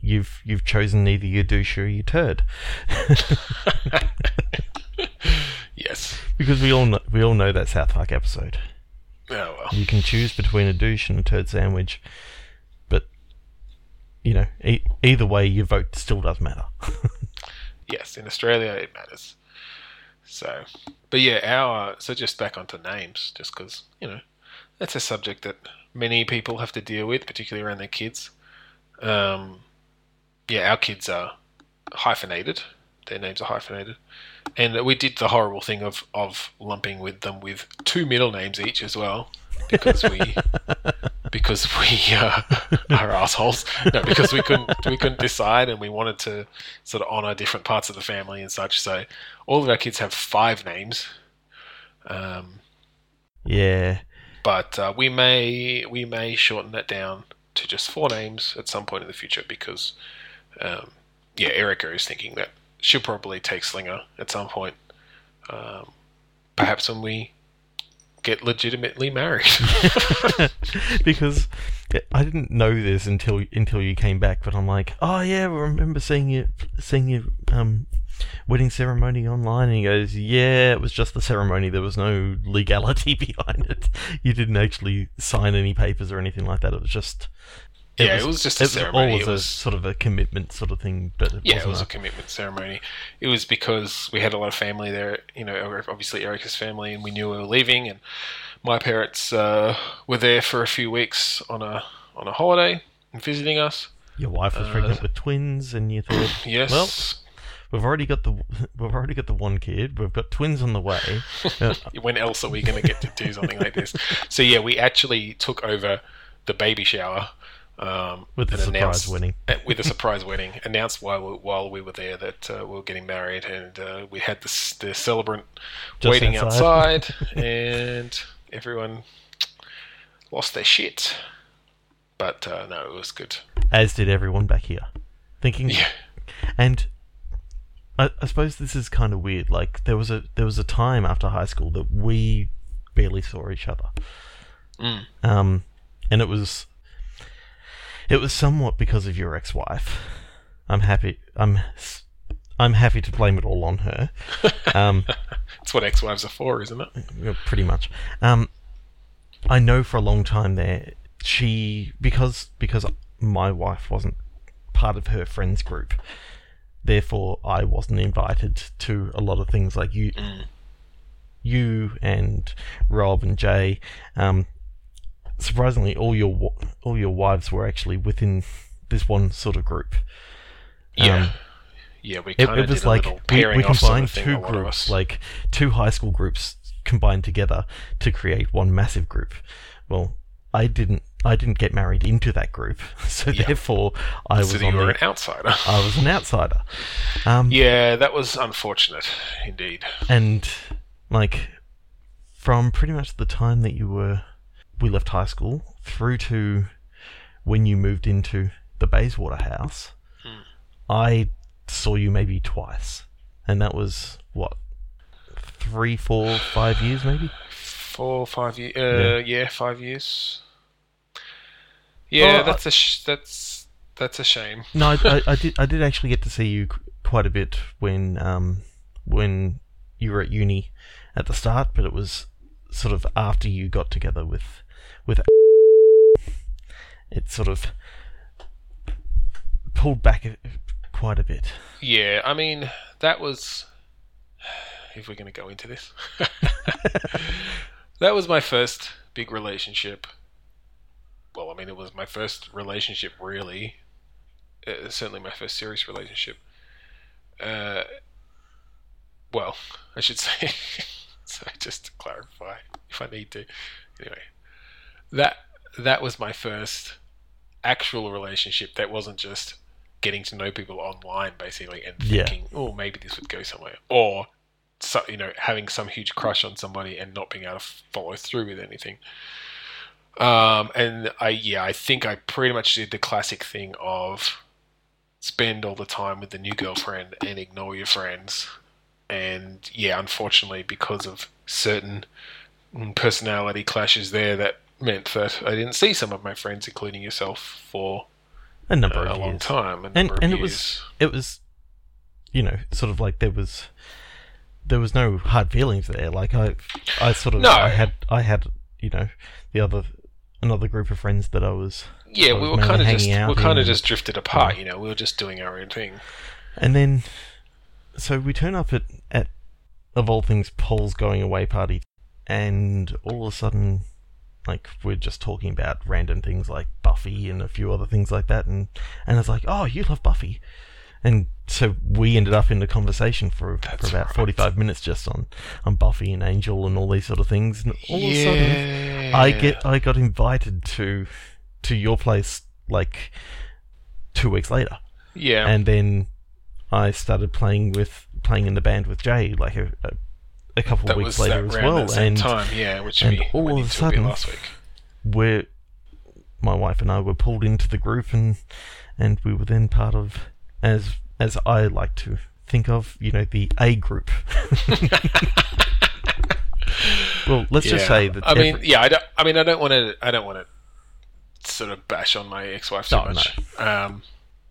you've you've chosen either your douche or your turd. yes. because we all know, we all know that South Park episode. Oh well. You can choose between a douche and a turd sandwich, but you know, e- either way, your vote still does matter. Yes, in Australia it matters. So, but yeah, our so just back onto names, just because you know that's a subject that many people have to deal with, particularly around their kids. Um, yeah, our kids are hyphenated. Their names are hyphenated, and we did the horrible thing of of lumping with them with two middle names each as well, because we because we uh, are assholes. No, because we couldn't we couldn't decide, and we wanted to sort of honor different parts of the family and such. So all of our kids have five names. Um, Yeah. but uh, we may we may shorten that down to just four names at some point in the future because um, yeah, Erica is thinking that she'll probably take Slinger at some point, um, perhaps when we get legitimately married. because I didn't know this until until you came back, but I'm like, oh yeah, I remember seeing you seeing you um, wedding ceremony online, and he goes, yeah, it was just the ceremony. There was no legality behind it. You didn't actually sign any papers or anything like that. It was just. Yeah, it was just a it ceremony. Was It all was- a sort of a commitment sort of thing, but it yeah, it was a- a commitment ceremony. It was because we had a lot of family there. You know, obviously Erica's family, and we knew we were leaving. And my parents uh, were there for a few weeks on a on a holiday and visiting us. your wife was uh, pregnant with twins, and you thought, Yes. Well, we've already got the we've already got the one kid. We've got twins on the way. Uh, when else are we going to get to do something like this? So yeah, we actually took over the baby shower um, With the surprise wedding. uh, with a surprise wedding. Announced while we, while we were there that uh, we were getting married, and uh, we had the, the celebrant Just waiting outside. outside, and everyone lost their shit. But uh, no, it was good. as did everyone back here, thinking. Yeah, And I, I suppose this is kind of weird. Like there was a there was a time after high school that we barely saw each other. Mm. Um, and it was it was somewhat because of your ex-wife. I'm happy. I'm I'm happy to blame it all on her. Um, that's what ex-wives are for, isn't it? Pretty much. Um, I know for a long time there, she because because my wife wasn't part of her friends group, therefore I wasn't invited to a lot of things like you, you and Rob and Jay. Um, surprisingly, all your all your wives were actually within this one sort of group. Yeah, Um, yeah. We it, kind it was like we, we off sort combined of two a lot of groups, like two high school groups combined together to create one massive group. Well, I didn't. I didn't get married into that group, so Yeah. therefore I was so on you were the, an outsider. I was an outsider. Um, yeah, that was unfortunate, indeed. and like from pretty much the time that you were we left high school through to when you moved into the Bayswater house, Hmm. I saw you maybe twice, and that was what three, four, five years maybe. Four, five years. Uh, yeah. five years. Yeah, that's a sh- that's that's a shame. No, I, I, I did. I did actually get to see you quite a bit when um when you were at uni at the start, but it was sort of after you got together with with. It sort of pulled back a, quite a bit. Yeah, I mean that was. If we're going to go into this, that was my first big relationship. Well, I mean, it was my first relationship, really. Uh, certainly, my first serious relationship. Uh, well, I should say. so, just to clarify, if I need to. Anyway, that that was my first actual relationship. That wasn't just getting to know people online, basically, and Yeah. thinking, oh, maybe this would go somewhere, or so, you know, having some huge crush on somebody and not being able to follow through with anything. Um, and I, yeah, I think I pretty much did the classic thing of spend all the time with the new girlfriend and ignore your friends. And yeah, unfortunately, because of certain personality clashes there, that meant that I didn't see some of my friends, including yourself, for A number a of a long years, time. A and and it years. was it was, you know, sort of like there was there was no hard feelings there. Like I, I sort of No. I had I had you know the other another group of friends that I was Yeah, I we were kind of just we kind of just drifted apart. You know, we were just doing our own thing. And then, so we turn up at, at of all things, Paul's going away party, and all of a sudden, like we're just talking about random things like Buffy and a few other things like that, and and it's like, oh, you love Buffy, and so we ended up in the conversation for, for about right. forty five minutes just on on Buffy and Angel and all these sort of things, and all of a sudden, I get I got invited to to your place like two weeks later, yeah. and then I started playing with playing in the band with Jay like a, a, a couple that of weeks later as well, and time, yeah, which and we all of a sudden- last week. we're my wife and I were pulled into the group and and we were then part of as as I like to think of you know the A group. well, let's just say that I mean, every- yeah, I don't. I mean, I don't want to. I don't want to sort of bash on my ex-wife too No, much. Um,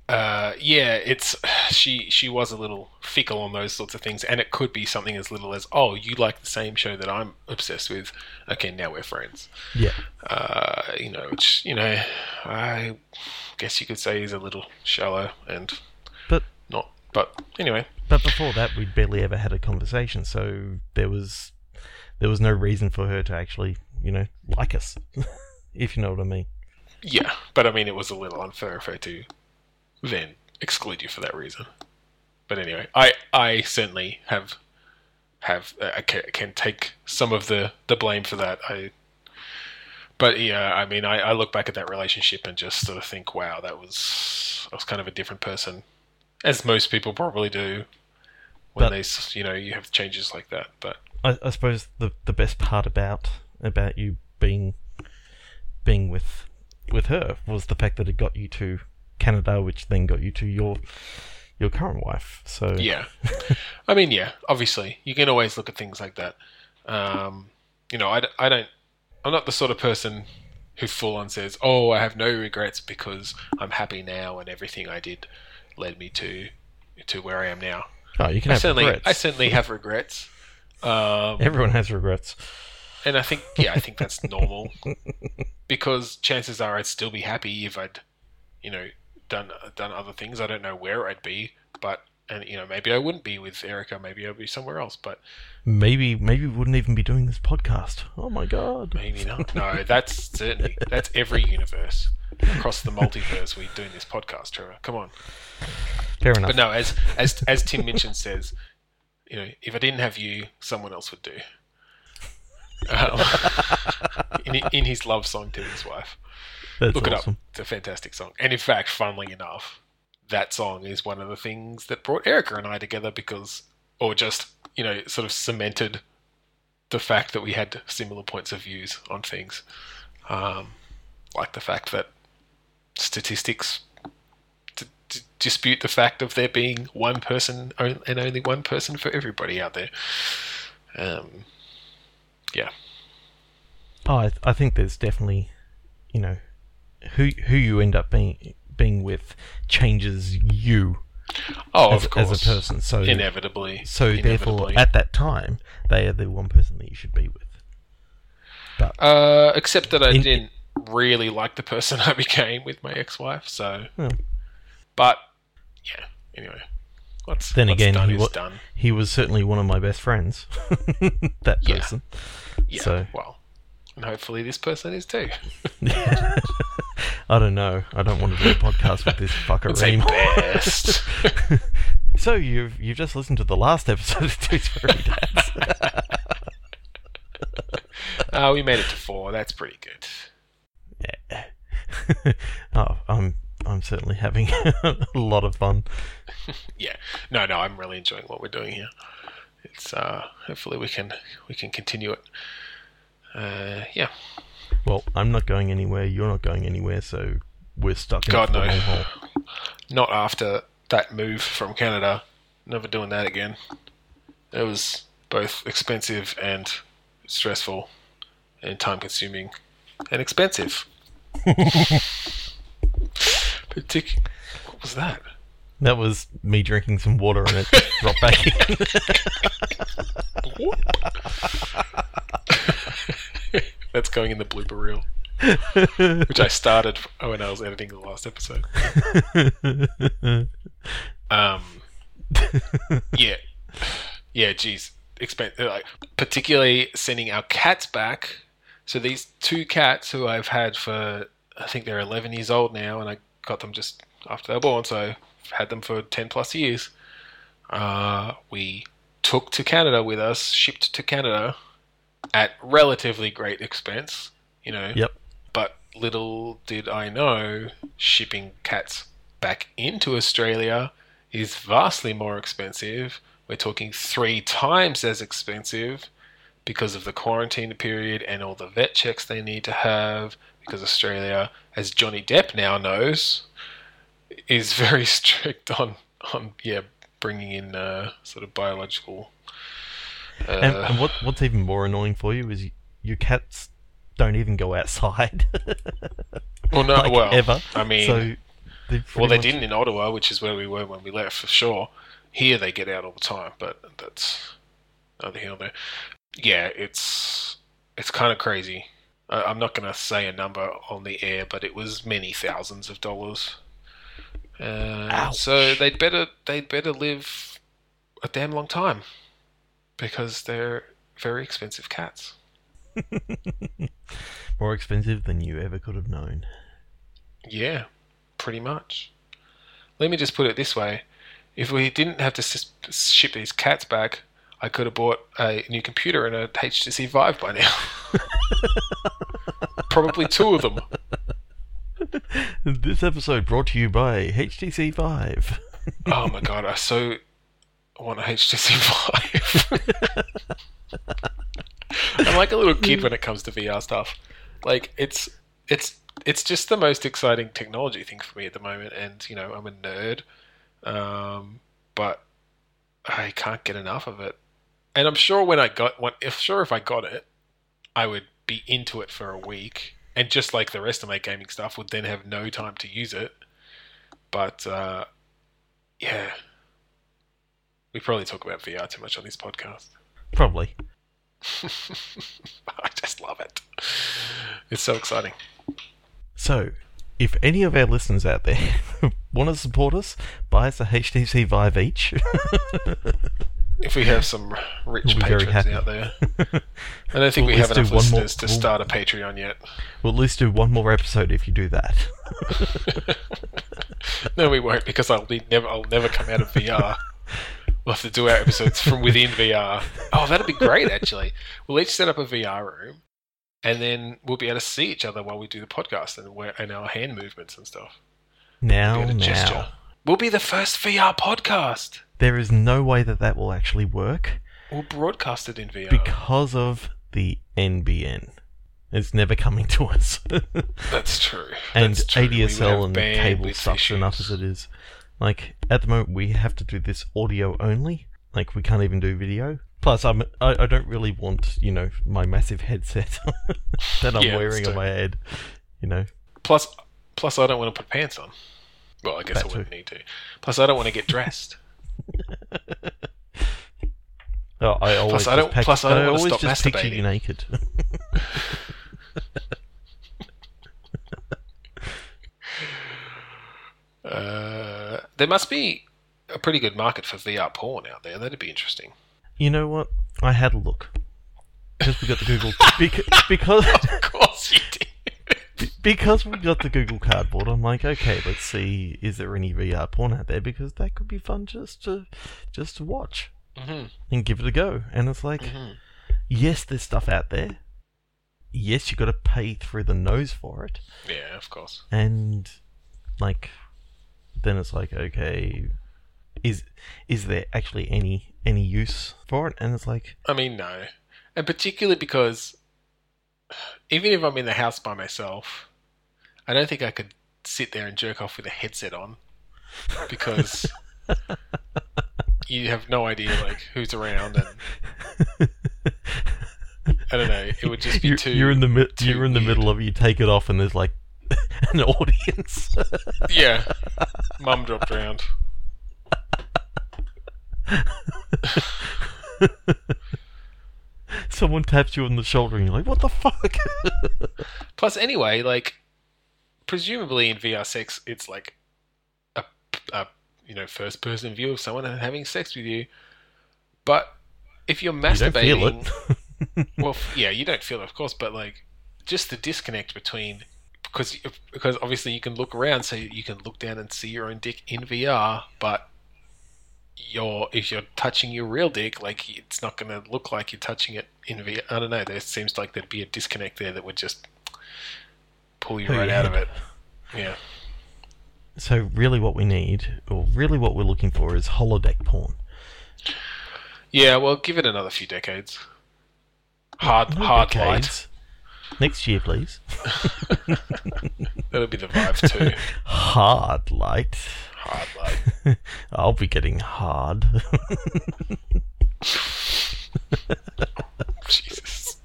uh, yeah, it's she. She was a little fickle on those sorts of things, and it could be something as little as, "Oh, you like the same show that I'm obsessed with. Okay, now we're friends." yeah. Uh, you know, which you know, I guess you could say is a little shallow and But anyway, But before that, we'd barely ever had a conversation, so there was there was no reason for her to actually, you know, like us, if you know what I mean. Yeah, but I mean, it was a little unfair for her to then exclude you for that reason. But anyway, I I certainly have have uh, I can, can take some of the the blame for that. I. But yeah, I mean, I, I look back at that relationship and just sort of think, wow, that was I was kind of a different person, as most people probably do when But- they you know you have changes like that. But I, I suppose the the best part about about you being being with with her was the fact that it got you to Canada, which then got you to your your current wife. So Yeah. I mean, yeah, obviously, you can always look at things like that. Um, you know, I, I don't, I'm not the sort of person who full on says, oh, I have no regrets because I'm happy now and everything I did led me to to where I am now. oh, you can I have certainly, regrets. I certainly have regrets. Um, Everyone has regrets. and I think, yeah, I think that's normal because chances are I'd still be happy if I'd, you know, done done other things. I don't know where I'd be, but and you know maybe I wouldn't be with Erica. Maybe I'd be somewhere else. But Maybe maybe we wouldn't even be doing this podcast. Oh my god. maybe not. No, that's certainly that's every universe across the multiverse. We're doing this podcast, Trevor. Come on. Fair enough. But no, as as as Tim Minchin says, you know, if I didn't have you, someone else would do. Um, in, in his love song to his wife. That's Look it up. It's a fantastic song. And in fact, funnily enough, that song is one of the things that brought Erica and I together because, or just, you know, sort of cemented the fact that we had similar points of views on things. Um, like the fact that statistics d- d- dispute the fact of there being one person and only one person for everybody out there. Um, yeah. Oh, I, I think there's definitely, you know, who who you end up being being with changes you Oh, as, of course. as a person. So Inevitably. so therefore, at that time, they are the one person that you should be with. But Uh, except that I In- didn't really like the person I became with my ex-wife. So, well, but yeah. Anyway, what's then what's again, done he, wa- done. he was certainly one of my best friends. that Yeah. person. Yeah. so- Well, and hopefully this person is too. I don't know. I don't want to do a podcast with this fucker anymore. best. so you've you've just listened to the last episode of Tooth Fairy Dads. uh, we made it to four. That's pretty good. yeah. oh, I'm I'm certainly having a lot of fun. Yeah. No, no, I'm really enjoying what we're doing here. It's uh, hopefully we can we can continue it. Uh, yeah. Well, I'm not going anywhere. You're not going anywhere. So we're stuck in God no. Not after that move from Canada. Never doing that again. It was both expensive and stressful and time consuming and expensive. Partic- what was that? That was me drinking some water and it dropped back in. That's going in the blooper reel, which I started when I was editing the last episode. Um, yeah, yeah. Geez, expensive. Like, particularly sending our cats back. So these two cats who I've had for, I think they're 11 years old now, and I got them just after they were born, so I've had them for 10 plus years. Uh, we took to Canada with us, shipped to Canada at relatively great expense, you know. Yep. But little did I know, shipping cats back into Australia is vastly more expensive. We're talking three times as expensive because of the quarantine period and all the vet checks they need to have. Because Australia, as Johnny Depp now knows, is very strict on on yeah bringing in uh, sort of biological. Uh, And, and what what's even more annoying for you is y your cats don't even go outside. well, no, like, well, ever. I mean, so they well, they didn't in Ottawa, which is where we were when we left for sure. Here they get out all the time, but that's neither here nor there. Yeah, it's it's kind of crazy. I, I'm not going to say a number on the air, but it was many thousands of dollars. Uh, so they'd better they'd better live a damn long time because they're very expensive cats. more expensive than you ever could have known. Yeah, pretty much. Let me just put it this way: if we didn't have to s- ship these cats back, I could have bought a new computer and a HTC Vive by now. Probably two of them. This episode brought to you by HTC Vive. Oh my god, I so want a HTC Vive. I'm like a little kid when it comes to VR stuff. Like it's it's it's just the most exciting technology thing for me at the moment, and you know I'm a nerd, um, but I can't get enough of it. And I'm sure when I got one, if sure if I got it, I would be into it for a week, and just like the rest of my gaming stuff, would then have no time to use it. But uh, yeah, we probably talk about VR too much on this podcast. Probably. I just love it. It's so exciting. So, if any of our listeners out there want to support us, buy us a HTC Vive each. If we have some rich patrons out there, I don't think We'll we have enough one more- listeners to we'll- start a Patreon yet. we'll at least do one more episode if you do that. No, we won't because I'll be never. I'll never come out of VR. We'll have to do our episodes from within VR. Oh, that'd be great. Actually, we'll each set up a VR room, and then we'll be able to see each other while we do the podcast and and our hand movements and stuff. Now, to now. gesture. We'll be the first VR podcast. There is no way that that will actually work We'll broadcast it in VR. because of the NBN. It's never coming to us. That's true. and true. ADSL and cable sucks enough as it is. Like at the moment, we have to do this audio only. Like we can't even do video. Plus, I'm I, I don't really want you know my massive headset that I'm Yeah, wearing on my head. You know, Plus, plus, I don't want to put pants on. Well, I guess That I wouldn't too. need to. Plus, I don't want to get dressed. oh, I always I just don't- pac- plus I don't always stop just picture you naked. Uh, there must be a pretty good market for VR porn out there. That'd be interesting. you know what? I had a look because we got the Google because because Of course you did. because we got the Google Cardboard, I'm like, okay, let's see, is there any VR porn out there? Because that could be fun just to just to watch hmm and give it a go. And it's like, hmm yes, there's stuff out there. Yes, you got to pay through the nose for it, Yeah, of course. and like, then it's like, okay, is is there actually any any use for it? And it's like, I mean, no. And particularly because even if I'm in the house by myself, I don't think I could sit there and jerk off with a headset on because you have no idea like who's around and I don't know. It would just be you're, too. you're in the mi- you're in the weird. middle of it, you take it off, and there's like an audience. Yeah, mum dropped around. Someone taps you on the shoulder, and you're like, "What the fuck?" Plus, anyway, like presumably in VR sex, it's like a, a you know first person view of someone having sex with you. But if you're You don't feel masturbating, it. well, yeah, you don't feel it, of course, but like just the disconnect between because because obviously you can look around, so you can look down and see your own dick in VR, but you're if you're touching your real dick, like it's not going to look like you're touching it in VR. I don't know. There seems like there'd be a disconnect there that would just pull you Pull right your out of it. Yeah. So really, what we need, or really what we're looking for, is holodeck porn. Yeah, well, give it another few decades. Hard, No hard light. Next year, please. That'll be the Vive too. Hard light. hard light. I'll be getting hard. Jesus.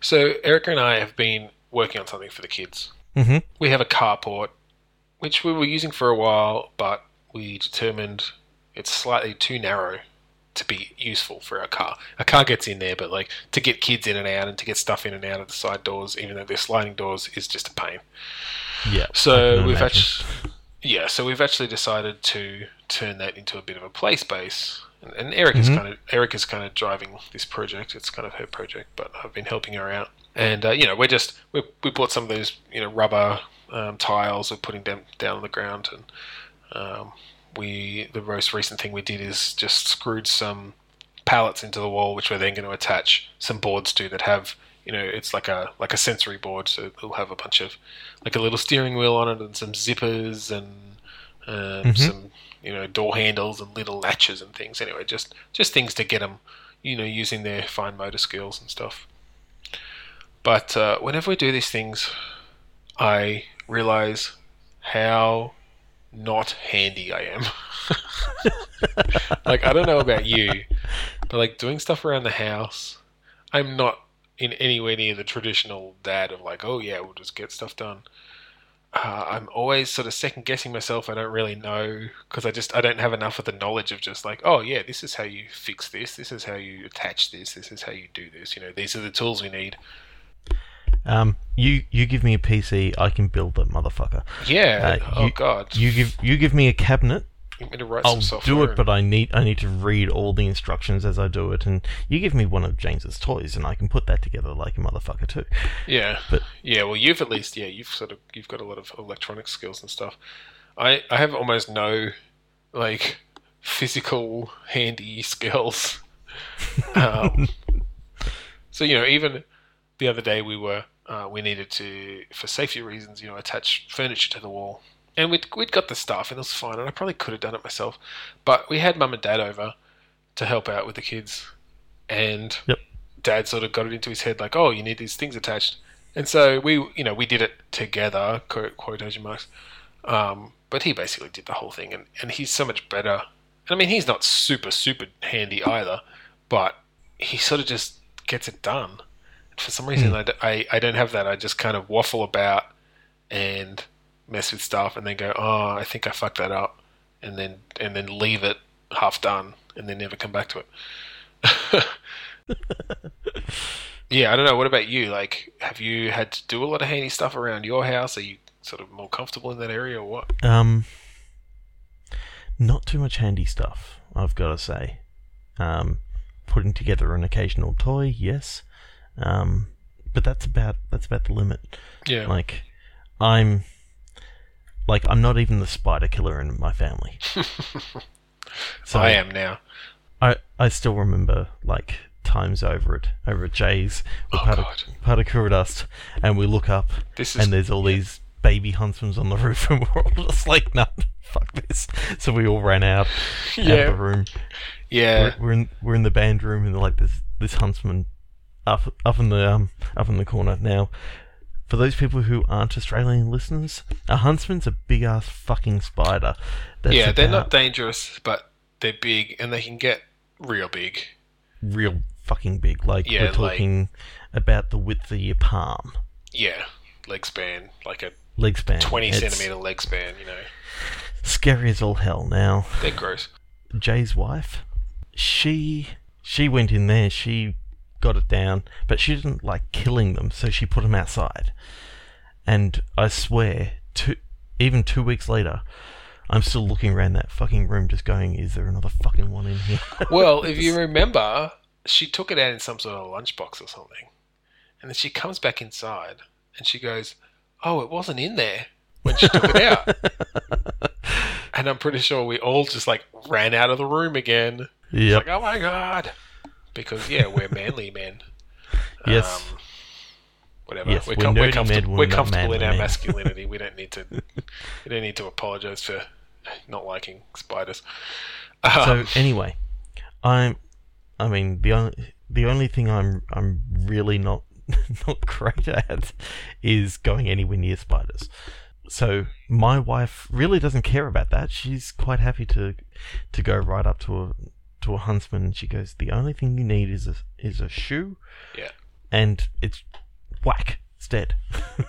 so Erica and I have been working on something for the kids. hmm We have a carport, which we were using for a while, but we determined it's slightly too narrow to be useful for our car. A car gets in there, but like to get kids in and out and to get stuff in and out of the side doors, even though they're sliding doors, is just a pain. Yeah. So we've actually, yeah, so we've actually decided to turn that into a bit of a play space. And, and Eric is Mhm. kind of Eric is kind of driving this project. It's kind of her project, but I've been helping her out. And uh, you know, we're just we we bought some of those you know rubber um, tiles. We're putting them down on the ground, and um, we the most recent thing we did is just screwed some pallets into the wall, which we're then going to attach some boards to that have you know it's like a like a sensory board, so it'll have a bunch of like a little steering wheel on it and some zippers and um, Mhm. some you know door handles and little latches and things. Anyway, just just things to get them you know using their fine motor skills and stuff. But uh, whenever we do these things, I realize how not handy I am. like I don't know about you, but like doing stuff around the house, I'm not in anywhere near the traditional dad of like, oh yeah, we'll just get stuff done. Uh, I'm always sort of second guessing myself. I don't really know because I just I don't have enough of the knowledge of just like, oh yeah, this is how you fix this. This is how you attach this. This is how you do this. You know, these are the tools we need. Um, you you give me a PC, I can build that motherfucker. Yeah. Uh, oh you- god. You give you give me a cabinet, You want to write I'll some do it, but I need I need to read all the instructions as I do it. And you give me one of James's toys, and I can put that together like a motherfucker too. Yeah, But- yeah. Well, you've at least yeah, you've sort of you've got a lot of electronic skills and stuff. I I have almost no like physical handy skills. Um, so you know, even the other day we were uh, we needed to for safety reasons, you know, attach furniture to the wall, and we'd we'd got the stuff and it was fine, and I probably could have done it myself, but we had mum and dad over to help out with the kids, and Yep. dad sort of got it into his head like, oh, you need these things attached, and so we you know we did it together, quote, quotation marks, um, but he basically did the whole thing, and and he's so much better. And I mean, he's not super super handy either, but he sort of just gets it done. For some reason, I, d- I, I don't have that. I just kind of waffle about and mess with stuff, and then go, oh, I think I fucked that up, and then and then leave it half done, and then never come back to it. yeah, I don't know. What about you? Like, have you had to do a lot of handy stuff around your house? Are you sort of more comfortable in that area, or what? Um, not too much handy stuff, I've got to say. Um, putting together an occasional toy, yes. Um, but that's about that's about the limit. Yeah, Like, I'm like I'm not even the spider killer in my family. So I am now. I I still remember like times over at over at Jay's with Oh, part God. of part of Kuradust, and we look up is and there's all these baby huntsmen on the roof, and we're all just like, no, fuck this. So we all ran out, out of yeah, the room. yeah. We're, we're in we're in the band room, and like this this huntsman up up in the um up in the corner. Now, for those people who aren't Australian listeners, a huntsman's a big ass fucking spider. That's yeah, they're not dangerous, but they're big and they can get real big. real fucking big. Like Yeah, we're like- talking about the width of your palm, Yeah, leg span, like a leg span. 20 It's centimeter leg span, you know. Scary as all hell. Now, They're gross. Jay's wife, she she went in there, she got it down, but she didn't like killing them, so she put them outside. And I swear, two, even two weeks later, I'm still looking around that fucking room, just going, "Is there another fucking one in here?" Well, if you remember, she took it out in some sort of lunchbox or something, and then she comes back inside and she goes, "Oh, it wasn't in there when she took it out." and I'm pretty sure we all just like ran out of the room again. yep. Like, oh my god, because yeah, we're manly men. yes. Um, whatever. Yes, we're, we're com- we're nerdy comfortable, men, we're we're comfortable in our men. masculinity. we don't need to. We don't need to apologize for not liking spiders. so Um, anyway, I'm. I mean, the only the only thing I'm I'm really not not great at is going anywhere near spiders. So my wife really doesn't care about that. She's quite happy to to go right up to a to a huntsman, and she goes, "The only thing you need is a is a shoe, Yeah. and it's whack, it's dead."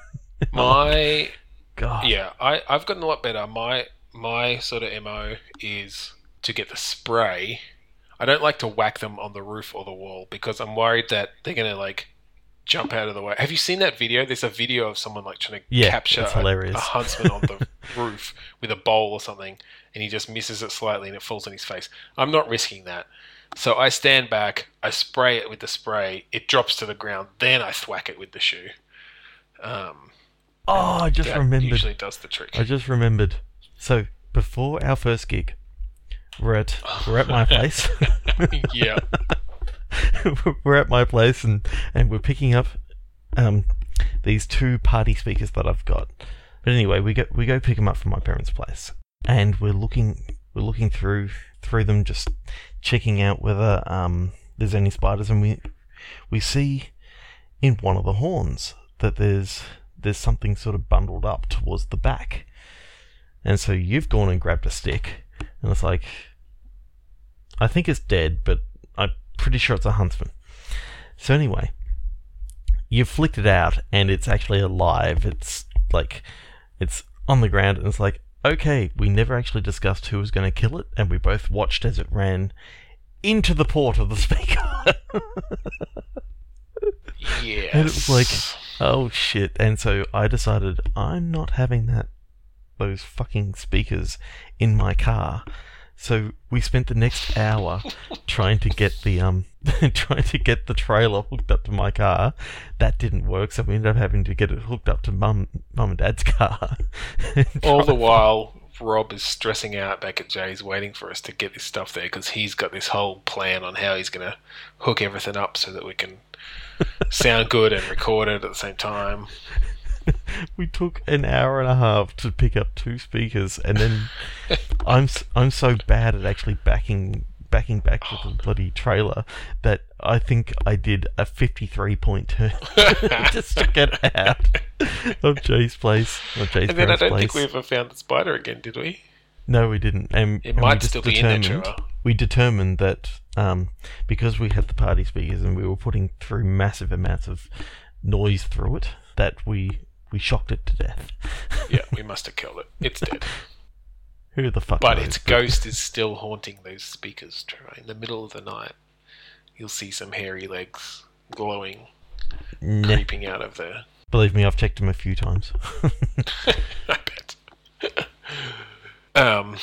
my God, yeah, I I've gotten a lot better. My my sort of mo is to get the spray. I don't like to whack them on the roof or the wall because I'm worried that they're gonna like jump out of the way. Have you seen that video? There's a video of someone like trying to Yeah, capture a, a huntsman on the roof with a bowl or something, and he just misses it slightly and it falls on his face. I'm not risking that. So I stand back, I spray it with the spray, it drops to the ground, then I thwack it with the shoe. Um, Oh, I just remembered. usually does the trick. I just remembered. So before our first gig, we're at we're at my place. yeah. we're at my place and and we're picking up um these two party speakers that I've got. But anyway, we go we go pick them up from my parents' place, and we're looking we're looking through through them, just checking out whether um there's any spiders, and we we see in one of the horns that there's there's something sort of bundled up towards the back, and so you've gone and grabbed a stick, and it's like I think it's dead, but pretty sure it's a huntsman. So anyway, you've flicked it out and it's actually alive. It's like it's on the ground and it's like, okay, we never actually discussed who was going to kill it, and we both watched as it ran into the port of the speaker. Yes. And it was like, oh shit. And so I decided I'm not having that those fucking speakers in my car. So we spent the next hour trying to get the um trying to get the trailer hooked up to my car. That didn't work, so we ended up having to get it hooked up to mum mum and dad's car. And all the while, Rob is stressing out back at Jay's, waiting for us to get this stuff there because he's got this whole plan on how he's going to hook everything up so that we can sound good and record it at the same time. we took an hour and a half to pick up two speakers, and then I'm I'm so bad at actually backing backing back with the bloody trailer that I think I did a 53 point turn just to get out of Jay's place or Jay's And then I don't place. think we ever found the spider again, did we? No, we didn't. And, It and might still be in there, determined- We determined that um, because we had the party speakers and we were putting through massive amounts of noise through it, that we we shocked it to death. Yeah, we must have killed it. It's dead. Who the fuck But knows? its ghost is still haunting those speakers, Trevor. In the middle of the night, you'll see some hairy legs glowing, Nah, creeping out of there. believe me, I've checked them a few times. I bet. um,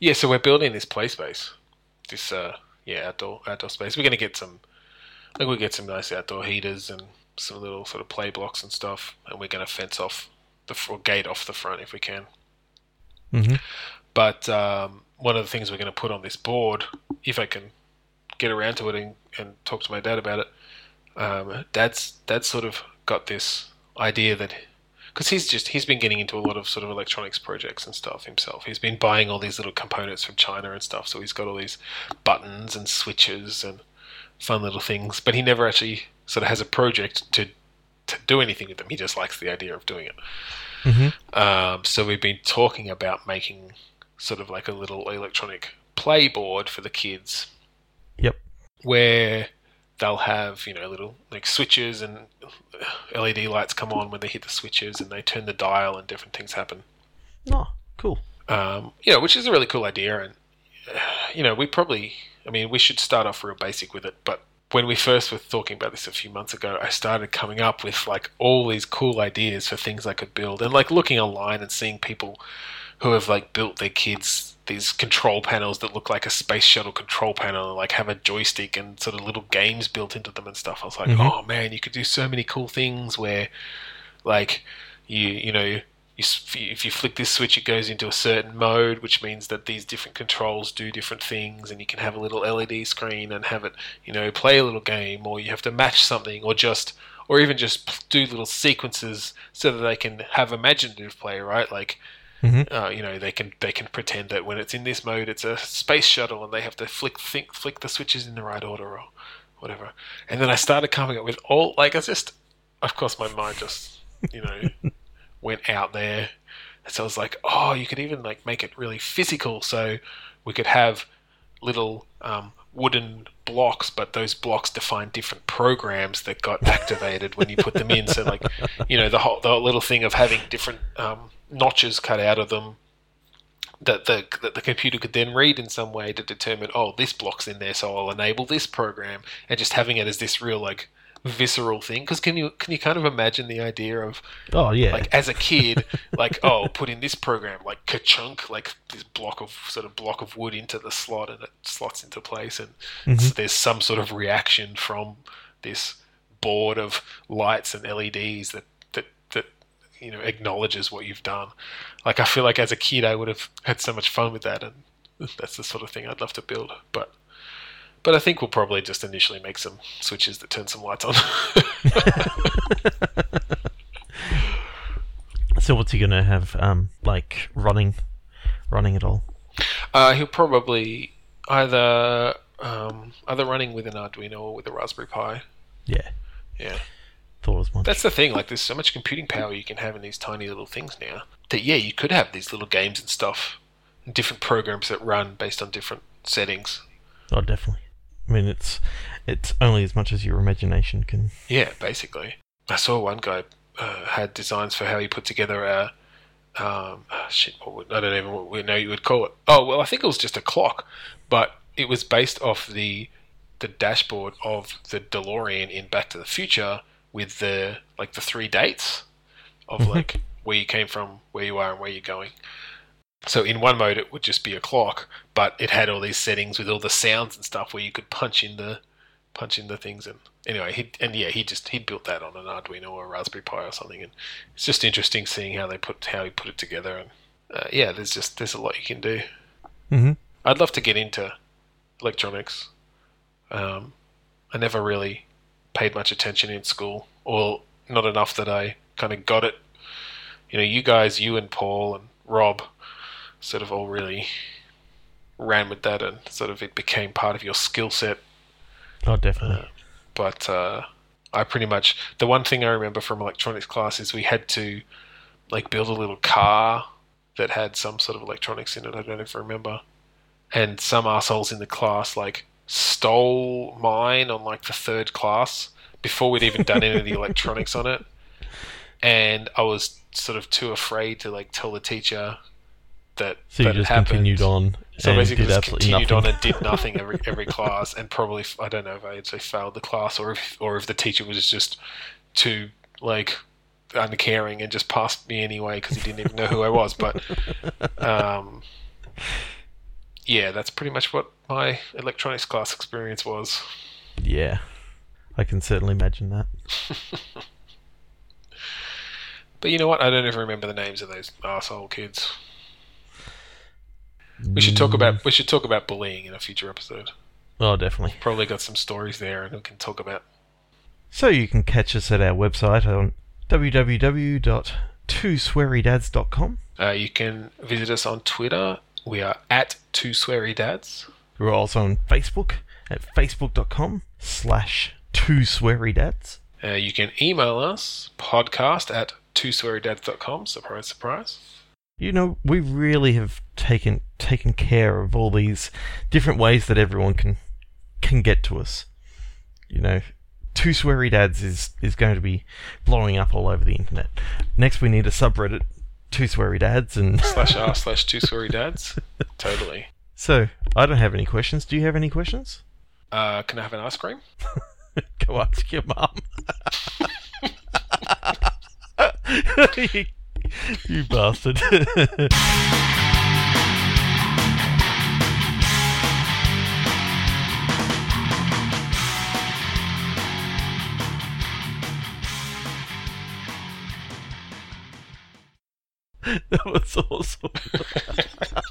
yeah, so we're building this play space, this uh, yeah outdoor outdoor space. We're going to get some, I think we'll get some nice outdoor heaters and some little sort of play blocks and stuff, and we're going to fence off the or gate off the front if we can. hmm But um, one of the things we're going to put on this board, if I can get around to it and, and talk to my dad about it, um, dad's dad's sort of got this idea that because he's just he's been getting into a lot of sort of electronics projects and stuff himself. He's been buying all these little components from China and stuff. So he's got all these buttons and switches and fun little things. But he never actually sort of has a project to to do anything with them. He just likes the idea of doing it. hmm Um, so we've been talking about making sort of like a little electronic play board for the kids Yep. where they'll have, you know, little like switches and LED lights come on when they hit the switches and they turn the dial and different things happen. Oh, cool. Um, you know, which is a really cool idea. And, uh, you know, we probably, I mean, we should start off real basic with it. But when we first were talking about this a few months ago, I started coming up with like all these cool ideas for things I could build and like looking online and seeing people who have like built their kids these control panels that look like a space shuttle control panel and like have a joystick and sort of little games built into them and stuff. I was like, Mhm. oh man, you could do so many cool things where like you you know you, if you flick this switch it goes into a certain mode which means that these different controls do different things and you can have a little led screen and have it you know play a little game or you have to match something or just or even just do little sequences so that they can have imaginative play right like Mm-hmm. uh, you know they can they can pretend that when it's in this mode it's a space shuttle and they have to flick think, flick the switches in the right order or whatever and then i started coming up with all like i just of course my mind just you know went out there. So i was like oh you could even like make it really physical. So we could have little um, wooden blocks but those blocks define different programs that got activated when you put them in. So like you know the whole the little thing of having different um, notches cut out of them that the that the computer could then read in some way to determine oh this block's in there so I'll enable this program. And just having it as this real like visceral thing because can you can you kind of imagine the idea of Oh yeah. like as a kid like oh put in this program like ka-chunk like this block of sort of block of wood into the slot and it slots into place and Mhm. so there's some sort of reaction from this board of lights and LEDs that that that you know acknowledges what you've done like I feel like as a kid I would have had so much fun with that and that's the sort of thing I'd love to build but but I think we'll probably just initially make some switches that turn some lights on so what's he gonna have? Um, like running, running at all. Uh, he'll probably either um, either running with an Arduino or with a Raspberry Pi. Yeah. Yeah, Thought as much. that's the thing. Like, there's so much computing power you can have in these tiny little things now that yeah, you could have these little games and stuff, and different programs that run based on different settings. Oh, definitely. I mean, it's it's only as much as your imagination can. Yeah, basically. I saw one guy uh, had designs for how he put together a um, ah, shit. What would, I don't even know you would call it. Oh well, I think it was just a clock, but it was based off the the dashboard of the DeLorean in Back to the Future with the like the three dates of Mhm. like where you came from, where you are, and where you're going. So in one mode it would just be a clock, but it had all these settings with all the sounds and stuff where you could punch in the punch in the things and anyway he and yeah he just he built that on an Arduino or a Raspberry Pi or something and it's just interesting seeing how they put how he put it together and uh, yeah there's just there's a lot you can do. Mm-hmm. I'd love to get into electronics. Um, I never really paid much attention in school, or not enough that I kind of got it. You know, you guys, you and Paul and Rob, sort of all really ran with that, and sort of it became part of your skill set. Oh, definitely. But uh, I pretty much the one thing I remember from electronics class is we had to like build a little car that had some sort of electronics in it. I don't even remember. And some assholes in the class like stole mine on like the third class before we'd even done any of the electronics on it. And I was sort of too afraid to like tell the teacher that so you that it just happened. continued on So and basically, did just continued nothing. on and did nothing every every class, and probably I don't know if I actually failed the class or if or if the teacher was just too like uncaring and just passed me anyway because he didn't even know who I was. But um, yeah, that's pretty much what my electronics class experience was. yeah, I can certainly imagine that. But you know what? I don't even remember the names of those asshole kids. We should talk Mm, about we should talk about bullying in a future episode. Oh, definitely. Probably got some stories there, and we can talk about. So you can catch us at our website on www.twoswearydads.com. Uh, you can visit us on Twitter. We are at Two Sweary Dads. We're also on Facebook at facebook.com slash twoswearydads. Uh, you can email us podcast at twoswearydads.com. Surprise, surprise. You know, we really have taken taken care of all these different ways that everyone can can get to us. You know, Two Sweary Dads is, is going to be blowing up all over the internet. Next, we need a subreddit, Two Sweary Dads, and Slash r slash Two Sweary Dads. Totally. so I don't have any questions. Do you have any questions? Uh, can I have an ice cream? Go ask your mum. you bastard. that was awesome.